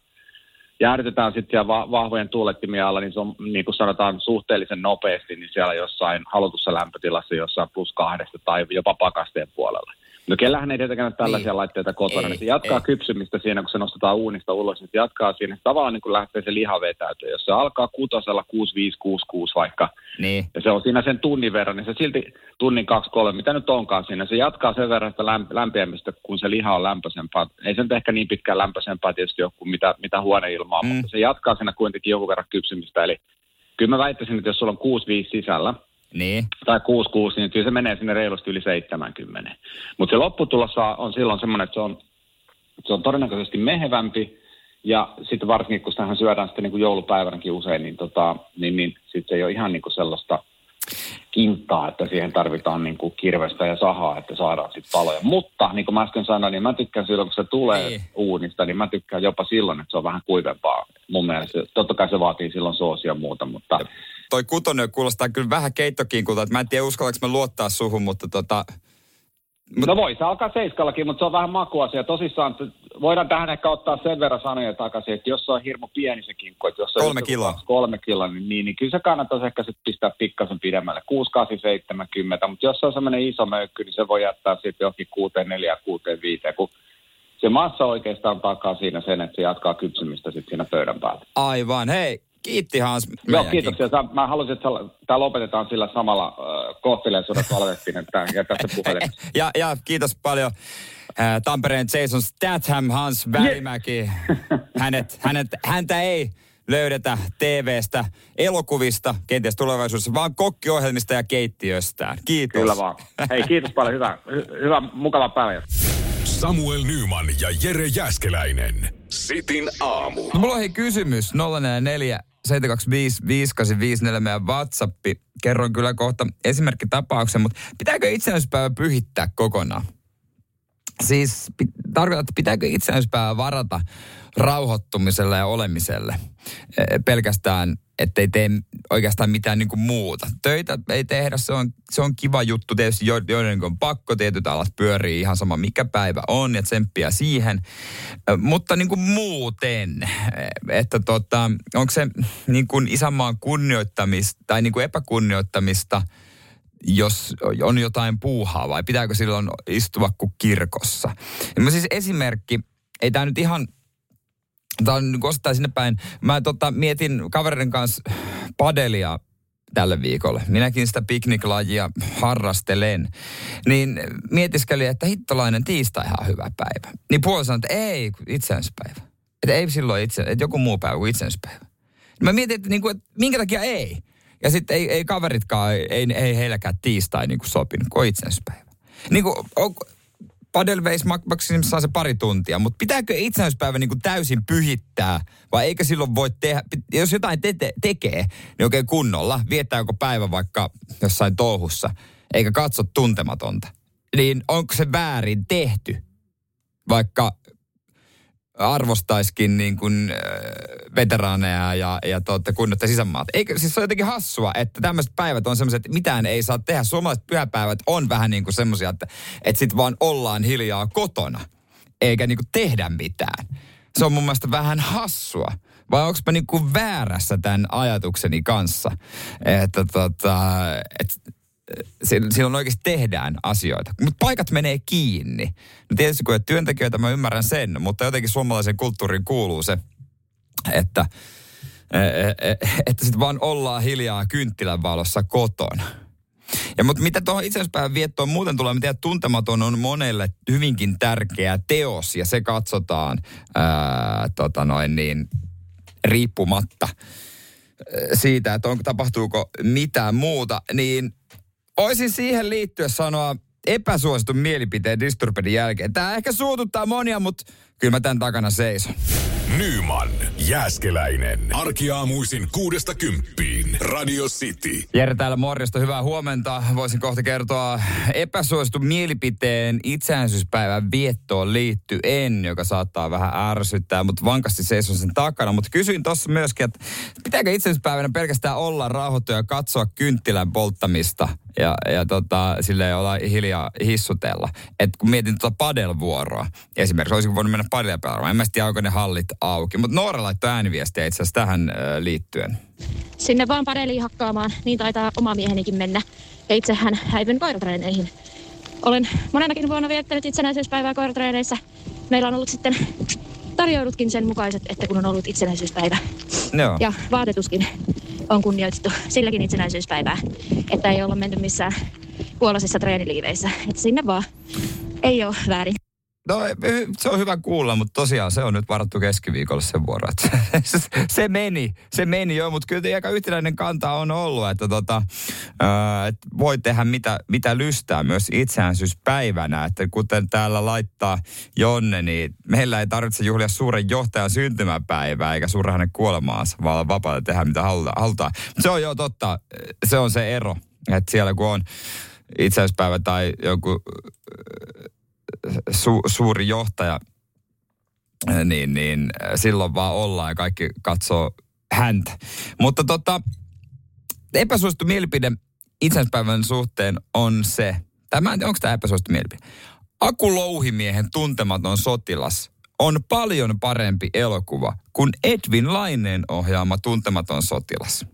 jäädytetään sitten siellä va- vahvojen tuulettimien alla, niin se on, niin kuin sanotaan, suhteellisen nopeasti, niin siellä jossain halutussa lämpötilassa, jossain plus kahdesta tai jopa pakasteen puolella. No kellähän ei tietenkään ole tällaisia Niin. laitteita kotona, Ei, niin se jatkaa ei. kypsymistä siinä, kun se nostetaan uunista ulos, niin se jatkaa siinä. Tavallaan niin kuin lähtee se liha vetäytyä. Jos se alkaa kutosella 6566 vaikka, Niin. ja se on siinä sen tunnin verran, niin se silti tunnin kaksi, kolme, mitä nyt onkaan siinä, se jatkaa sen verran sitä lämp- lämpiämistä, kun se liha on lämpöisempää. Ei se nyt ehkä niin pitkään lämpöisempää tietysti ole kuin mitä, mitä huoneilmaa, mm. mutta se jatkaa siinä kuitenkin jonkun verran kypsymistä. Eli kyllä mä väittäisin, että jos sulla on 6-5 sisällä, Niin. tai 6-6, niin kyllä se menee sinne reilusti yli 70. Mutta se lopputulos on silloin semmoinen, että se on, se on todennäköisesti mehevämpi, ja sitten varsinkin, kun sitähän syödään sitten niin kuin joulupäivänäkin usein, niin, tota, niin, niin sitten se ei ole ihan niin kuin sellaista kinttaa, että siihen tarvitaan niin kuin kirvestä ja sahaa, että saadaan sitten paloja. Mutta niin kuin mä äsken sanoin, niin mä tykkään silloin, kun se tulee Niin. niin. uunista, niin mä tykkään jopa silloin, että se on vähän kuivempaa. Mun mielestä totta kai se vaatii silloin soosia ja muuta, mutta Toi kutonen kuulostaa kyllä vähän keittokinkulta, että mä en tiedä uskallanko mä luottaa suhun, mutta tota, Mut... No voi se alkaa seiskallakin, mutta se on vähän makuasia. Tosissaan voidaan tähän ehkä ottaa sen verran sanoja takaisin, että jos se on hirmu pieni se kinkku, että jos se on Kolme kiloa. Kolme kiloa, niin, niin, niin kyllä se kannattaisi ehkä sit pistää pikkasen pidemmälle. 6, 8, 70, mutta jos se on semmoinen iso möykky, niin se voi jättää sitten johonkin 6, 4, 6, 5, kun se massa oikeastaan takaa siinä sen, että se jatkaa kypsymistä sitten siinä pöydän päällä. aivan. Hei, kiitti Hans. Joo, kiitoksia. Sä- Mä halusin, että tämä lopetetaan sillä samalla äh, kohteleisuudella valvettiin, että jätä se puhelimessa. Ja, ja kiitos paljon äh, Tampereen Jason Statham, Hans Välimäki. Hänet, hänet, häntä ei löydetä TVstä, elokuvista, kenties tulevaisuudessa, vaan kokkiohjelmista ja keittiöstään. Kiitos. Kyllä vaan. Hei, kiitos paljon. Hyvä, hy- hyvä mukava päivä. Samuel Nyman ja Jere Jäskeläinen. Sitin aamu. No mulla on hei kysymys, 044 725 5854 meidän WhatsAppi. Kerron kyllä kohta esimerkkitapauksen, mutta pitääkö itsenäisyyspäivä pyhittää kokonaan? Siis pi- tarkoitan, että pitääkö itsenäisyyspäivä varata rauhoittumiselle ja olemiselle Eh, pelkästään, ettei tee oikeastaan mitään niin kuin muuta. Töitä ei tehdä, se on, se on kiva juttu. Tietysti jo- joiden on pakko, tietyt alat pyörii ihan sama mikä päivä on ja tsemppiä siihen. Eh, Mutta niin kuin muuten, eh, että tota, onko se niin kuin isänmaan kunnioittamista tai niin kuin epäkunnioittamista – jos on jotain puuhaa vai pitääkö silloin istua kuin kirkossa. Ja mä siis esimerkki, ei tämä nyt ihan, tämä on niin osittain sinne päin. Mä tota, mietin kavereiden kanssa padelia tälle viikolle. Minäkin sitä pikniklajia harrastelen. Niin mietiskelin, että hittolainen tiistai ihan hyvä päivä. Niin puoli sanoi, että ei, itsenäispäivä. Että ei silloin itse, että joku muu päivä kuin itsenäispäivä. Mä mietin, että, niin kuin, että minkä takia ei. Ja sitten ei, ei kaveritkaan, ei, ei heilläkään tiistai niin kuin sopinut, kuin itsenäispäivä. Niin kuin, on, Padel veisi maksimissaan se pari tuntia, mutta pitääkö itsenäispäivä niin täysin pyhittää vai eikö silloin voi tehdä, jos jotain te- te- tekee, niin oikein kunnolla, viettääkö päivä vaikka jossain touhussa, eikä katso tuntematonta, niin onko se väärin tehty? Vaikka arvostaiskin niin kuin, veteraaneja ja, ja tuotte kunnioittaa sisämaat. Eikö, siis se on jotenkin hassua, että tämmöiset päivät on semmoiset, että mitään ei saa tehdä. Suomalaiset pyhäpäivät on vähän niin kuin semmoisia, että, että sit vaan ollaan hiljaa kotona, eikä niin kuin tehdä mitään. Se on mun mielestä vähän hassua. Vai onko mä niin kuin väärässä tämän ajatukseni kanssa? Että tota, että silloin oikeasti tehdään asioita. Mutta paikat menee kiinni. No tietysti kun työntekijöitä mä ymmärrän sen, mutta jotenkin suomalaisen kulttuuriin kuuluu se, että, e, e, e, että sitten vaan ollaan hiljaa kynttilän valossa kotona. Ja mutta mitä tuohon itsenäispäivän viettoon muuten tulee, mitä tuntematon on monelle hyvinkin tärkeä teos ja se katsotaan ää, tota noin niin, riippumatta siitä, että onko, tapahtuuko mitään muuta, niin Oisin siihen liittyen sanoa epäsuositun mielipiteen Disturbedin jälkeen. Tämä ehkä suututtaa monia, mutta kyllä mä tämän takana seison. Nyman, Jääskeläinen. Arkiaamuisin kuudesta kymppiin. Radio City. Jere täällä morjesta, hyvää huomenta. Voisin kohta kertoa epäsuositun mielipiteen itsenäisyyspäivän viettoon liittyen, joka saattaa vähän ärsyttää, mutta vankasti seison sen takana. Mutta kysyin tuossa myöskin, että pitääkö itsenäisyyspäivänä pelkästään olla rauhoittu ja katsoa kynttilän polttamista ja, ja tota, silleen olla hiljaa hissutella. Et kun mietin tuota padelvuoroa, esimerkiksi olisinko voinut mennä padelia pelaamaan. En mä tiedä, onko ne hallit auki. Mutta Noora laittoi ääniviestiä itse asiassa tähän liittyen. Sinne vaan padeliin hakkaamaan, niin taitaa oma miehenikin mennä. Ja itsehän häivyn koiratreeneihin. Olen monenakin vuonna viettänyt itsenäisyyspäivää koiratreeneissä. Meillä on ollut sitten tarjoudutkin sen mukaiset, että kun on ollut itsenäisyyspäivä. Joo. Ja vaatetuskin on kunnioitettu silläkin itsenäisyyspäivää, että ei olla menty missään puolasissa treeniliiveissä. Että sinne vaan ei ole väärin. No se on hyvä kuulla, mutta tosiaan se on nyt varattu keskiviikolle sen vuoro. Se meni, se meni jo, mutta kyllä aika yhtenäinen kanta on ollut, että tota, että voi tehdä mitä, mitä lystää myös itsenäisyyspäivänä. Että kuten täällä laittaa Jonne, niin meillä ei tarvitse juhlia suuren johtajan syntymäpäivää eikä suuren hänen kuolemaansa, vaan vapaata tehdä mitä halutaan. Se on jo totta, se on se ero, että siellä kun on itsenäisyyspäivä tai joku su, suuri johtaja, niin, niin silloin vaan ollaan ja kaikki katsoo häntä. Mutta tota, epäsuosittu mielipide itsenäispäivän suhteen on se, tämä, onko tämä epäsuosittu mielipide? Aku Louhimiehen tuntematon sotilas on paljon parempi elokuva kuin Edwin Laineen ohjaama tuntematon sotilas.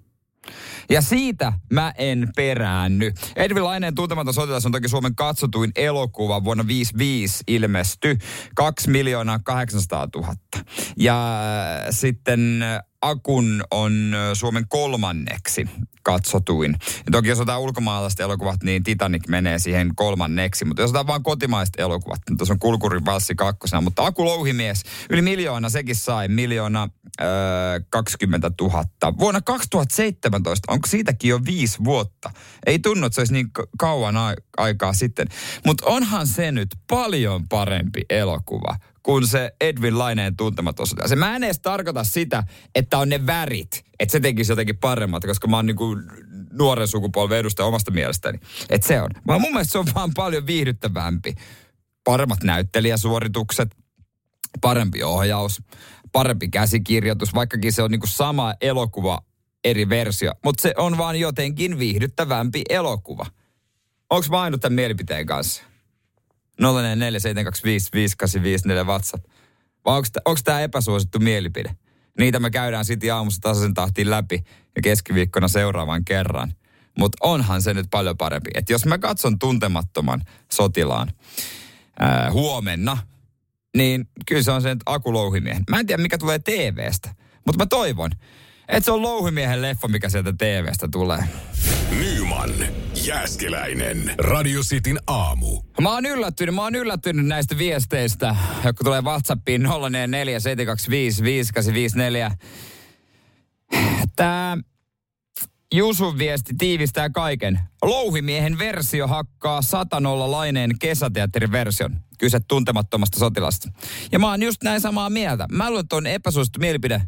Ja siitä mä en peräänny. Edvin Laineen tuntematon sotilas on toki Suomen katsotuin elokuva vuonna 55 ilmesty. 2 miljoonaa 800 000. Ja sitten Akun on Suomen kolmanneksi katsotuin. Ja toki jos otetaan ulkomaalaiset elokuvat, niin Titanic menee siihen kolmanneksi. Mutta jos otetaan vain kotimaiset elokuvat, niin tuossa on Kulkurin valssi kakkosena. Mutta Aku Louhimies, yli miljoona, sekin sai. Miljoona öö, 20 000. Vuonna 2017, onko siitäkin jo viisi vuotta? Ei tunnu, että se olisi niin kauan aikaa sitten. Mutta onhan se nyt paljon parempi elokuva kuin se Edwin Laineen tuntematon Se mä en edes tarkoita sitä, että on ne värit, että se tekisi jotenkin paremmat, koska mä oon niinku nuoren sukupolven edustaja omasta mielestäni. Että se on. Vaan mun mielestä se on vaan paljon viihdyttävämpi. Paremmat näyttelijäsuoritukset, parempi ohjaus, parempi käsikirjoitus, vaikkakin se on niinku sama elokuva eri versio. Mutta se on vaan jotenkin viihdyttävämpi elokuva. Onko mä ainut tämän mielipiteen kanssa? 047255854 WhatsApp. Vai onko tämä epäsuosittu mielipide? Niitä me käydään sitten aamussa tasaisen tahtiin läpi ja keskiviikkona seuraavan kerran. Mutta onhan se nyt paljon parempi. Että jos mä katson tuntemattoman sotilaan ää, huomenna, niin kyllä se on se Aku Louhimiehen. Mä en tiedä, mikä tulee TVstä, mutta mä toivon, Et se on louhimiehen leffa, mikä sieltä TVstä tulee. Nyman, Jääskeläinen, Radio Cityn aamu. Mä oon yllättynyt, mä oon yllättynyt näistä viesteistä, jotka tulee WhatsAppiin 044 Tää Jusun viesti tiivistää kaiken. Louhimiehen versio hakkaa satanolla laineen kesäteatterin version. Kyse tuntemattomasta sotilasta. Ja mä oon just näin samaa mieltä. Mä luulen, että on epäsuosittu mielipide.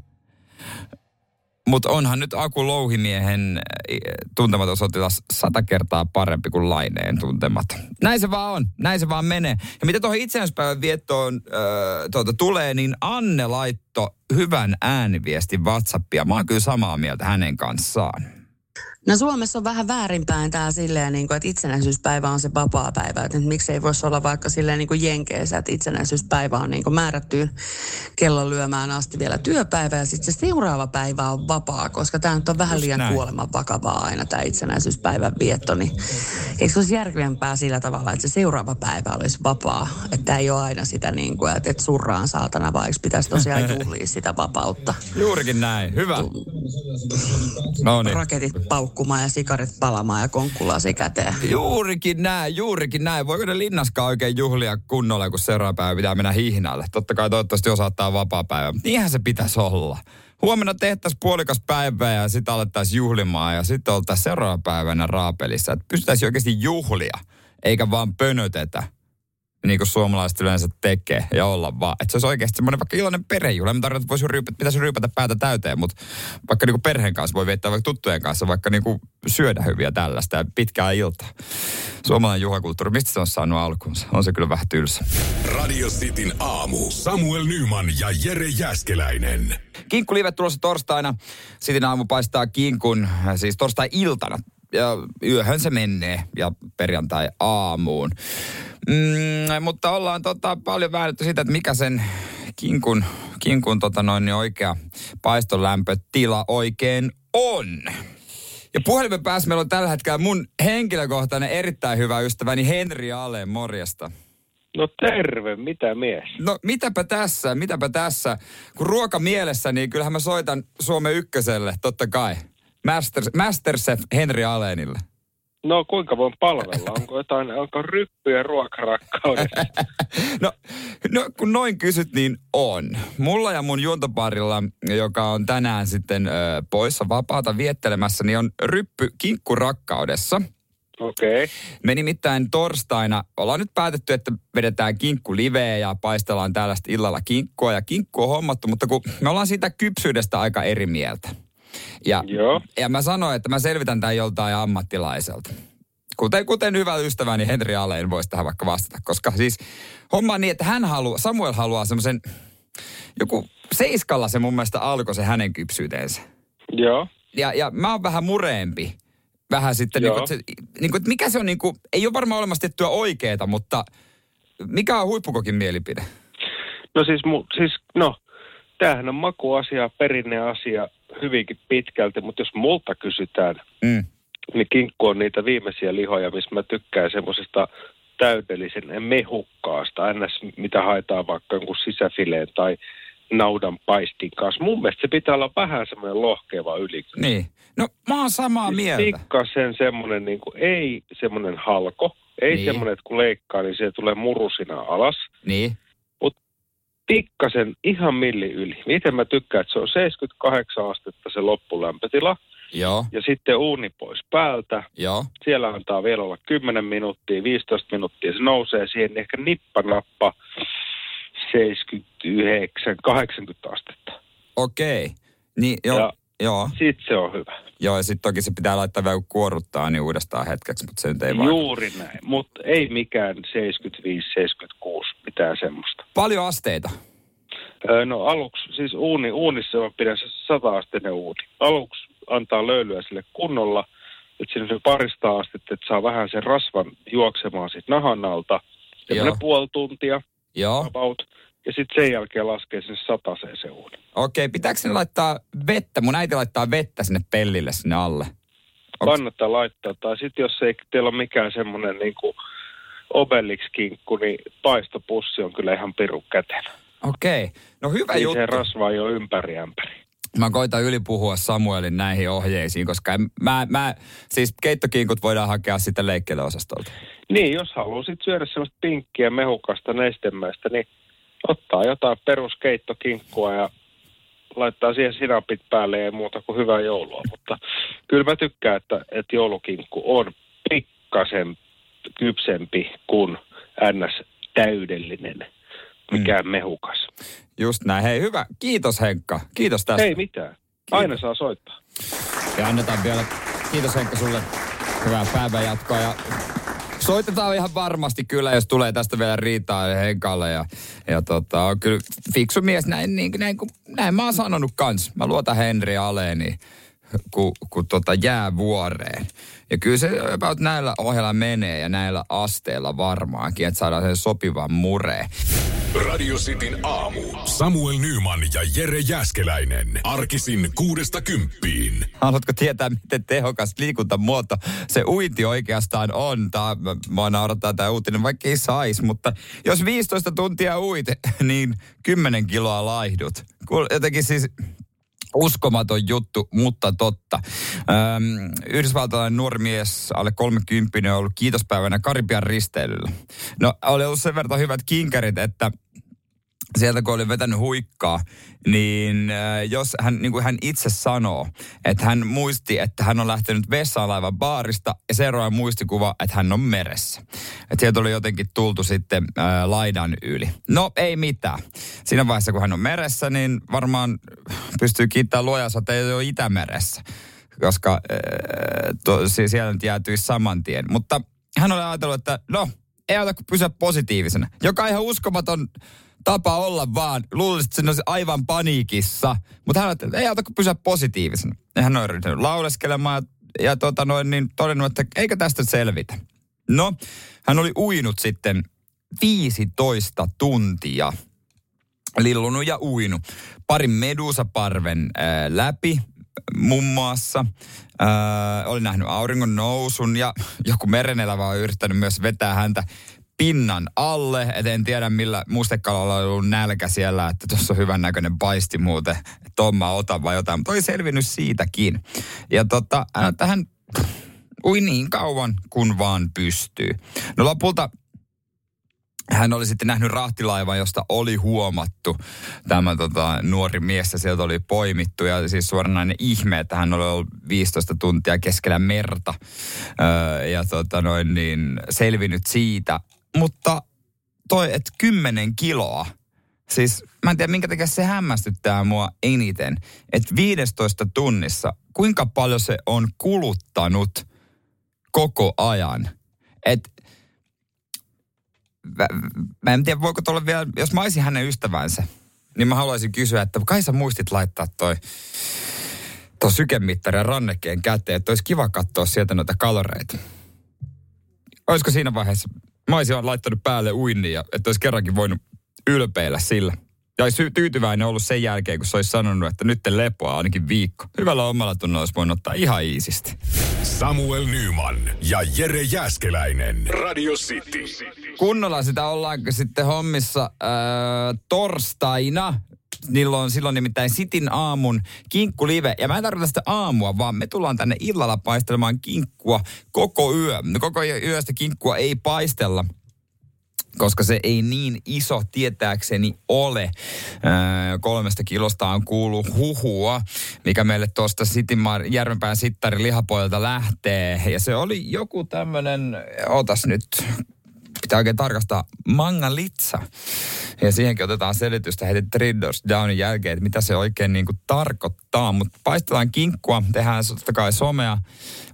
Mutta onhan nyt Aku Louhimiehen eh, tuntematon sotilas sata kertaa parempi kuin Laineen tuntematon. Näin se vaan on, näin se vaan menee. Ja mitä tuohon itsenäispäivän viettoon äh, tuota, tulee, niin Anne laitto hyvän ääniviestin WhatsAppia. Mä oon kyllä samaa mieltä hänen kanssaan. No Suomessa on vähän väärinpäin tämä silleen, niin kuin, että itsenäisyyspäivä on se vapaa päivä. Että miksei voisi olla vaikka silleen niin kuin Jenkeissä, että itsenäisyyspäivä on niin kuin määrättyyn kellon lyömään asti vielä työpäivä ja sitten se seuraava päivä on vapaa, koska tämä nyt on vähän liian kuoleman vakavaa aina tämä itsenäisyyspäivän vietto. Niin eikö se olisi järkevämpää sillä tavalla, että se seuraava päivä olisi vapaa? Että ei ole aina sitä niin kuin, että, että surraan saatana, vai eikö pitäisi tosiaan juhlia sitä vapautta? Juurikin näin, hyvä. No niin. Raketit paukkumaan ja sikarit palamaan ja konkkulaasi käteen. Juurikin näin, juurikin näin. Voiko ne linnaskaan oikein juhlia kunnolla, kun seuraava päivä pitää mennä hihnalle? Totta kai toivottavasti osaattaa vapaa päivä. Niinhän se pitäisi olla. Huomenna tehtäisiin puolikas päivä ja sitten alettaisiin juhlimaan ja sitten oltaisiin seuraava päivänä raapelissa. Että pystyttäisiin oikeasti juhlia, eikä vaan pönötetä niin kuin suomalaiset yleensä tekee ja olla vaan. Että se olisi oikeasti semmoinen vaikka iloinen perhejuhla. Mä tarkoitan, että voisi ryypätä, pitäisi ryypätä päätä täyteen, mutta vaikka niin kuin perheen kanssa voi viettää vaikka tuttujen kanssa, vaikka niin kuin syödä hyviä tällaista ja pitkää iltaa. Suomalainen juhlakulttuuri, mistä se on saanut alkunsa? On se kyllä vähän tylsä. Radio Cityn aamu. Samuel Nyman ja Jere Jäskeläinen. Kinkku live tulossa torstaina. Sitten aamu paistaa kinkun, siis torstai-iltana. Ja yöhön se menee ja perjantai aamuun. Mm, mutta ollaan tota, paljon väännetty sitä, että mikä sen kinkun, kinkun tota noin, niin oikea paistolämpötila oikein on. Ja puhelimen päässä meillä on tällä hetkellä mun henkilökohtainen erittäin hyvä ystäväni Henri Ale, morjesta. No terve, mitä mies? No mitäpä tässä, mitäpä tässä. Kun ruoka mielessä, niin kyllähän mä soitan Suomen ykköselle, totta kai. Master, Masterchef Henri Alenille. No kuinka voin palvella? Onko jotain, onko ryppyjä ruokarakkaudessa? no, no kun noin kysyt, niin on. Mulla ja mun juontoparilla, joka on tänään sitten ö, poissa vapaata viettelemässä, niin on ryppy kinkkurakkaudessa. Okei. Okay. Me nimittäin torstaina ollaan nyt päätetty, että vedetään kinkku liveä ja paistellaan tällaista illalla kinkkua. Ja kinkku on hommattu, mutta kun me ollaan siitä kypsyydestä aika eri mieltä. Ja, Joo. ja mä sanoin, että mä selvitän tämän joltain ammattilaiselta. Kuten, kuten hyvä ystäväni Henri Aleen voisi tähän vaikka vastata. Koska siis homma on niin, että hän haluaa, Samuel haluaa semmoisen, joku seiskalla se mun mielestä alkoi se hänen kypsyyteensä. Joo. Ja, ja mä oon vähän mureempi. Vähän sitten, niin kuin, että, se, niin kuin, että mikä se on, niin kuin, ei ole varmaan olemassa tiettyä oikeeta, mutta mikä on huippukokin mielipide? No siis, mu, siis no, tämähän on makuasia, perinneasia hyvinkin pitkälti, mutta jos multa kysytään, mm. niin kinkku on niitä viimeisiä lihoja, missä mä tykkään semmoisesta täydellisen mehukkaasta, ns. mitä haetaan vaikka jonkun sisäfileen tai naudan paistin kanssa. Mun mielestä se pitää olla vähän semmoinen lohkeva yli. Niin. No mä oon samaa siis mieltä. Pikkasen semmoinen, niin kuin, ei semmoinen halko, ei Niin. semmoinen, että kun leikkaa, niin se tulee murusina alas. Niin. Pikkasen ihan milli yli. Miten mä tykkään, että se on 78 astetta se loppulämpötila. Joo. Ja sitten uuni pois päältä. Joo. Siellä antaa vielä olla 10 minuuttia, 15 minuuttia. Se nousee siihen ehkä nippanappa 79, 80 astetta. Okei. Niin, joo. Ja joo. Sit se on hyvä. Joo, ja sitten toki se pitää laittaa vielä kuoruttaa niin uudestaan hetkeksi, mutta se nyt ei vaikuta. Juuri näin, mutta ei mikään 75-76, mitään semmoista. Paljon asteita. Öö, no aluksi, siis uuni, uunissa mä pidän se 100-asteinen uuni. Aluksi antaa löylyä sille kunnolla, että siinä on parista astetta, että saa vähän sen rasvan juoksemaan siitä nahan alta. Semmoinen puoli tuntia Joo. about. Ja sitten sen jälkeen laskee sinne sataseen se uuni. Okei, pitääkö sinne laittaa vettä? Mun äiti laittaa vettä sinne pellille sinne alle. Onks- Kannattaa laittaa. Tai sitten jos ei teillä ole mikään semmoinen niin kuin Obelix-kinkku, niin paistopussi on kyllä ihan pirun käteen. Okei. No hyvä Niin juttu. se rasva ei ole ympäri ämpäri. mä koitan ylipuhua Samuelin näihin ohjeisiin, koska en, mä, mä, siis keittokinkut voidaan hakea sitten leikkeleosastolta. Niin, jos haluaisit syödä sellaista pinkkiä mehukasta nestemäistä, niin ottaa jotain peruskeittokinkkua ja laittaa siihen sinapit päälle ja muuta kuin hyvää joulua. Mutta kyllä mä tykkään, että, että joulukinkku on pikkasen kypsempi kuin ns. täydellinen, mikään mm. mehukas. Just näin. Hei, hyvä. Kiitos Henkka. Kiitos tästä. Ei mitään. Aina saa soittaa. Ja annetaan vielä, kiitos Henkka sulle. Hyvää päivän jatkoa ja soitetaan ihan varmasti kyllä, jos tulee tästä vielä riitaa Henkalle. Ja, ja tota, on kyllä fiksu mies, näin, niin, näin, näin, näin mä oon sanonut kans. Mä luotan Henri Aleeni kun, kun tota jää vuoreen. Ja kyllä se about näillä ohjella menee ja näillä asteilla varmaankin, että saadaan sen sopivan mureen. Radio Cityn aamu. Samuel Nyman ja Jere Jäskeläinen. Arkisin kuudesta kymppiin. Haluatko tietää, miten tehokas liikuntamuoto se uinti oikeastaan on? Tää, mä naurattaa tämä uutinen, vaikka ei sais, mutta jos 15 tuntia uit, niin 10 kiloa laihdut. Jotenkin siis uskomaton juttu, mutta totta. Öm, yhdysvaltalainen nuori mies, alle 30 on ollut kiitospäivänä Karibian risteilyllä. No, oli ollut sen verran hyvät kinkerit, että sieltä kun oli vetänyt huikkaa, niin äh, jos hän, niin kuin hän itse sanoo, että hän muisti, että hän on lähtenyt vessaalaivan baarista ja seuraava muistikuva, että hän on meressä. Että sieltä oli jotenkin tultu sitten äh, laidan yli. No ei mitään. Siinä vaiheessa kun hän on meressä, niin varmaan pystyy kiittämään luojansa, että ei ole Itämeressä. Koska äh, to, siellä nyt jäätyisi saman tien. Mutta hän oli ajatellut, että no, ei auta kuin pysyä positiivisena. Joka on ihan uskomaton tapa olla vaan. Luulisit, että se olisi aivan paniikissa. Mutta hän että ei auta kuin pysyä positiivisena. Ja hän on yrittänyt lauleskelemaan ja, tota noin, niin todennut, että eikö tästä selvitä. No, hän oli uinut sitten 15 tuntia. Lillunut ja uinut. Parin medusaparven ää, läpi muun muassa. Ää, oli nähnyt auringon nousun ja joku merenelävä on yrittänyt myös vetää häntä pinnan alle. Et en tiedä millä mustekalalla on ollut nälkä siellä, että tuossa on hyvän näköinen paisti muuten. Tomma ota vai jotain, mutta oli selvinnyt siitäkin. Ja tota, hän ui niin kauan kun vaan pystyy. No lopulta hän oli sitten nähnyt rahtilaivan, josta oli huomattu tämä tota, nuori mies ja sieltä oli poimittu. Ja siis suoranainen ihme, että hän oli ollut 15 tuntia keskellä merta öö, ja tota, noin, niin, selvinnyt siitä. Mutta toi, että 10 kiloa, siis mä en tiedä minkä takia se hämmästyttää mua eniten, että 15 tunnissa, kuinka paljon se on kuluttanut koko ajan. Että mä, en tiedä, voiko tuolla vielä, jos mä olisin hänen ystävänsä, niin mä haluaisin kysyä, että kai sä muistit laittaa toi, toi sykemittari rannekkeen käteen, että olisi kiva katsoa sieltä noita kaloreita. Olisiko siinä vaiheessa, mä olisin laittanut päälle uinnin ja että olisi kerrankin voinut ylpeillä sillä. Ja olisi tyytyväinen ollut sen jälkeen, kun se olisi sanonut, että nyt lepoa ainakin viikko. Hyvällä omalla tunnolla olisi voinut ottaa ihan iisisti. Samuel Nyman ja Jere Jäskeläinen. Radio City. Kunnolla sitä ollaan sitten hommissa äh, torstaina. Niillä on silloin nimittäin Sitin aamun kinkkulive. Ja mä en tarkoita sitä aamua, vaan me tullaan tänne illalla paistelemaan kinkkua koko yö. Koko yöstä kinkkua ei paistella koska se ei niin iso tietääkseni ole. Öö, kolmesta kilosta on kuulu huhua, mikä meille tuosta Sitimar, Järvenpään sittari lihapoilta lähtee. Ja se oli joku tämmönen, otas nyt, pitää oikein tarkastaa, mangalitsa. Ja siihenkin otetaan selitystä heti Tridders Downin jälkeen, että mitä se oikein niin kuin tarkoittaa. Mutta paistellaan kinkkua, tehdään totta kai somea,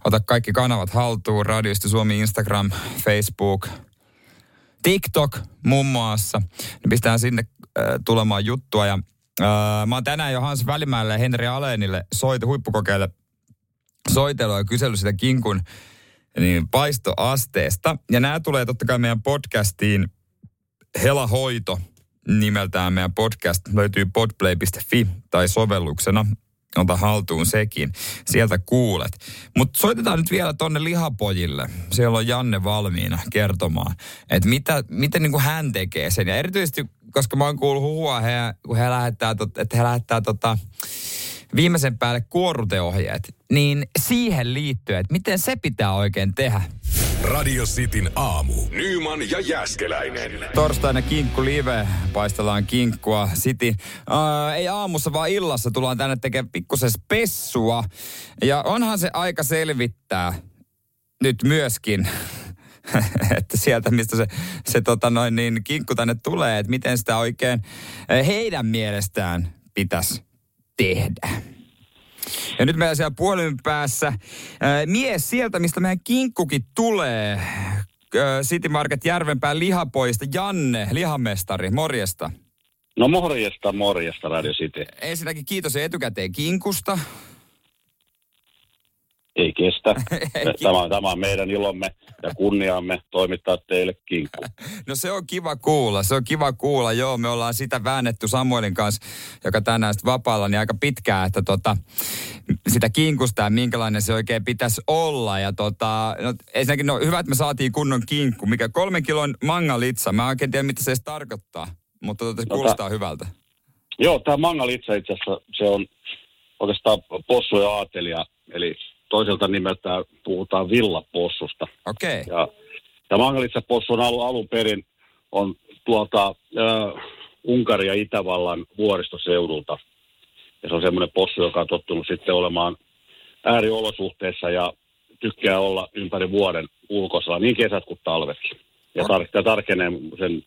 ota kaikki kanavat haltuun, radiosta Suomi, Instagram, Facebook – TikTok muun muassa. Niin pistetään sinne äh, tulemaan juttua. Ja äh, mä oon tänään jo Hans Välimäelle ja Henri Alenille soit, huippukokeille soitelua ja kysellyt sitä kinkun niin paistoasteesta. Ja nämä tulee totta kai meidän podcastiin Hela Hoito nimeltään meidän podcast. Löytyy podplay.fi tai sovelluksena ota haltuun sekin. Sieltä kuulet. Mutta soitetaan nyt vielä tonne lihapojille. Siellä on Janne valmiina kertomaan, että mitä, miten niin kuin hän tekee sen. Ja erityisesti, koska mä oon kuullut huhua, he, kun he lähettää, tot, että he lähettää tota, viimeisen päälle kuoruteohjeet, niin siihen liittyen, että miten se pitää oikein tehdä. Radio Cityn aamu. Nyman ja Jäskeläinen. Torstaina kinkku live, paistellaan kinkkua. City, äh, ei aamussa vaan illassa tullaan tänne tekemään pikkusen spessua. Ja onhan se aika selvittää nyt myöskin, että sieltä mistä se, se tota noin, niin kinkku tänne tulee, että miten sitä oikein eh, heidän mielestään pitäisi tehdä. Ja nyt meillä siellä puolen päässä ää, mies sieltä, mistä meidän kinkkukin tulee. City Market Järvenpään lihapoista Janne, lihamestari, morjesta. No morjesta, morjesta Radio City. Ensinnäkin kiitos etukäteen kinkusta. Ei kestä. Tämä, tämä on meidän ilomme ja kunniamme toimittaa teille kinkku. No se on kiva kuulla, se on kiva kuulla. Joo, me ollaan sitä väännetty Samuelin kanssa, joka tänään sitten vapaalla, niin aika pitkään, että tota, sitä kinkusta ja minkälainen se oikein pitäisi olla. Ja tota, no, ensinnäkin no, hyvä, että me saatiin kunnon kinkku, mikä kolmen kilon mangalitsa. Mä en oikein tiedä, mitä se edes tarkoittaa, mutta tota, se No, kuulostaa tää- hyvältä. Joo, tämä mangalitsa itse asiassa, se on oikeastaan possu ja aatelia, eli toiselta nimeltään puhutaan villapossusta. Okei. Ja, ja mangalitsa possu on alun, alun perin on tuolta äh, Unkarin ja Itävallan vuoristoseudulta. Ja se on semmoinen possu, joka on tottunut sitten olemaan ääriolosuhteissa ja tykkää olla ympäri vuoden ulkosalla, niin kesät kuin talvetkin. Ja tar- ja tarkenee sen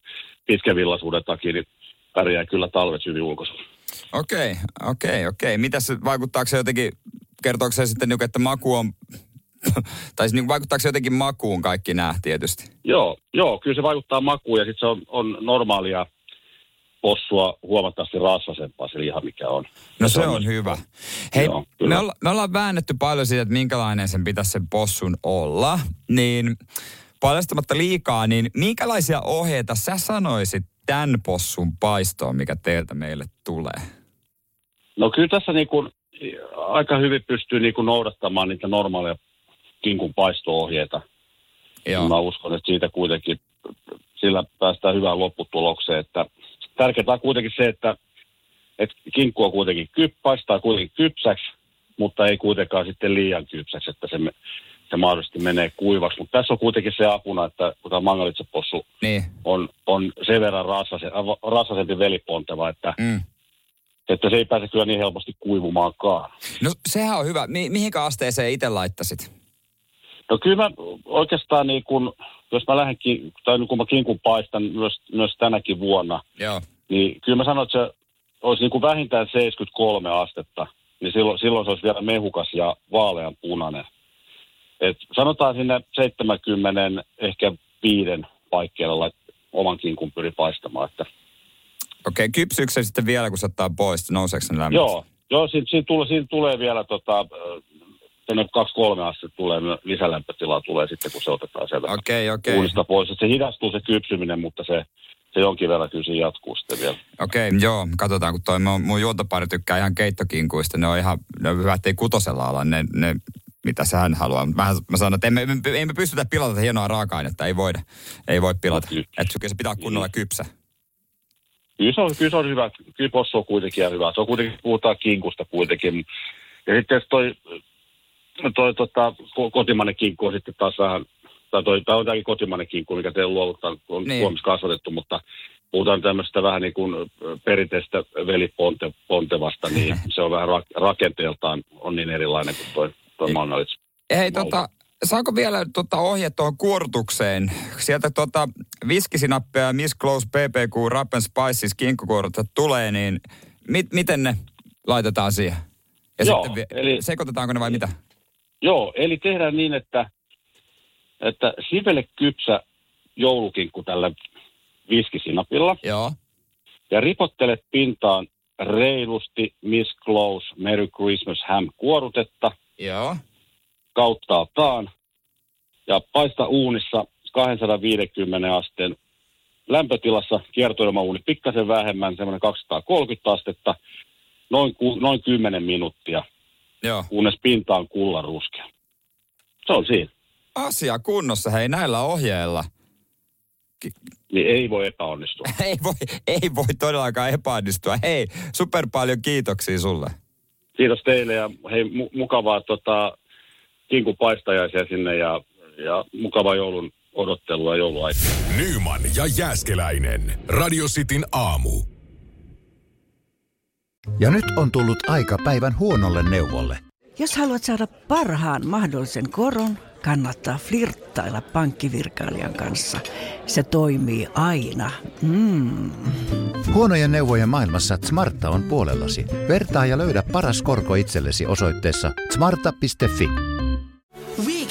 pitkän villaisuuden takia, niin pärjää kyllä talvet hyvin ulkosalla. Okei, okei, okei. Mitäs se, vaikuttaako se jotenkin, kertooko se sitten, niinku, että maku on, tai niinku, vaikuttaako se jotenkin makuun kaikki nämä tietysti? Joo, joo, kyllä se vaikuttaa makuun ja sitten se on, on normaalia possua huomattavasti rasvasempaa se liha, mikä on. No se on hyvä. Hei, Joo, me, olla, me ollaan väännetty paljon siitä, että minkälainen sen pitäisi sen possun olla. Niin paljastamatta liikaa, niin minkälaisia ohjeita sä sanoisit tämän possun paistoon, mikä teiltä meille tulee? No kyllä tässä niin kuin, aika hyvin pystyy niin kuin noudattamaan niitä normaaleja kinkun paisto-ohjeita. Joo. Mä uskon, että siitä kuitenkin sillä päästään hyvään lopputulokseen. Että tärkeintä on kuitenkin se, että, että kinkku on kuitenkin kyp, paistaa kuitenkin kypsäksi, mutta ei kuitenkaan sitten liian kypsäksi, että se, se mahdollisesti menee kuivaksi. Mutta tässä on kuitenkin se apuna, että kun tämä mangalitsapossu Niin. on, on sen verran rassase, rassasempi veliponteva, että, Mm. Että se ei pääse kyllä niin helposti kuivumaankaan. No sehän on hyvä. Mi- mihinkä asteeseen itse laittasit? No kyllä mä oikeastaan niin kun, jos mä lähden, ki- tai niin kun mä kinkun paistan myös, myös tänäkin vuonna, Joo. niin kyllä mä sanon, että se olisi niin kuin vähintään 73 astetta, niin silloin, silloin se olisi vielä mehukas ja vaalean punainen. Et sanotaan sinne 70, ehkä viiden paikkeilla oman kinkun pyri paistamaan. Että, Okei, kypsyykö se sitten vielä, kun se ottaa pois? Nouseeko se lämmin? joo, joo siinä, siinä, tulee, siinä tulee vielä tota, tänne 2-3 astetta tulee, lisälämpötilaa tulee sitten, kun se otetaan sieltä Okei, okei. uunista pois. Et se hidastuu se kypsyminen, mutta se, se jonkin verran kyllä siinä jatkuu sitten vielä. Okei, joo, katsotaan, kun toi mun, mun juontopari tykkää ihan keittokinkuista. Ne on ihan, ne on hyvä, ettei kutosella olla ne, ne mitä hän haluaa. Mutta mä, mä sanon, että emme, emme, emme pystytä pilata hienoa raaka-ainetta, ei voida. Ei voi pilata. Että se pitää olla kunnolla kypsä. Kyllä se on, kyllä se on hyvä. Kyllä possu on kuitenkin ihan hyvä. Se on kuitenkin, puhutaan kinkusta kuitenkin. Ja sitten toi, toi tota, ko- kotimainen kinkku on sitten taas vähän, tai toi, tämä on tämäkin kotimainen kinkku, mikä teillä luovuttaa, on Niin. Suomessa kasvatettu, mutta puhutaan tämmöistä vähän niin kuin perinteistä velipontevasta, niin se on vähän ra- rakenteeltaan on niin erilainen kuin toi, toi mangalitsa. Hei, tota, saako vielä tota ohje tuohon kuorutukseen? Sieltä tota viskisinappia ja Miss Close PPQ Rap and Spices kinkkukuorutta tulee, niin mit, miten ne laitetaan siihen? Ja Joo, sitten eli- sekoitetaanko ne vai mitä? Joo, eli tehdään niin, että, että sivele kypsä joulukinkku tällä viskisinapilla. Joo. Ja ripottelet pintaan reilusti Miss Close Merry Christmas Ham kuorutetta Joo. Kauttaaltaan. Ja paista uunissa 250 asteen lämpötilassa kiertoilmauuni pikkasen vähemmän, semmoinen 230 astetta, noin, ku, noin 10 minuuttia, Joo. kunnes pinta on kullan ruskea. Se on siinä. Asia kunnossa, hei näillä ohjeilla. Niin ei voi epäonnistua. ei, voi, ei voi todellakaan epäonnistua. Hei, super paljon kiitoksia sulle. Kiitos teille ja hei, mu- mukavaa tota, kinkupaistajaisia sinne ja, ja mukavaa joulun odottelua jouluaikaa. Nyman ja Jääskeläinen. Radio Cityn aamu. Ja nyt on tullut aika päivän huonolle neuvolle. Jos haluat saada parhaan mahdollisen koron, kannattaa flirttailla pankkivirkailijan kanssa. Se toimii aina. Mm. Huonojen neuvojen maailmassa Smarta on puolellasi. Vertaa ja löydä paras korko itsellesi osoitteessa smarta.fi.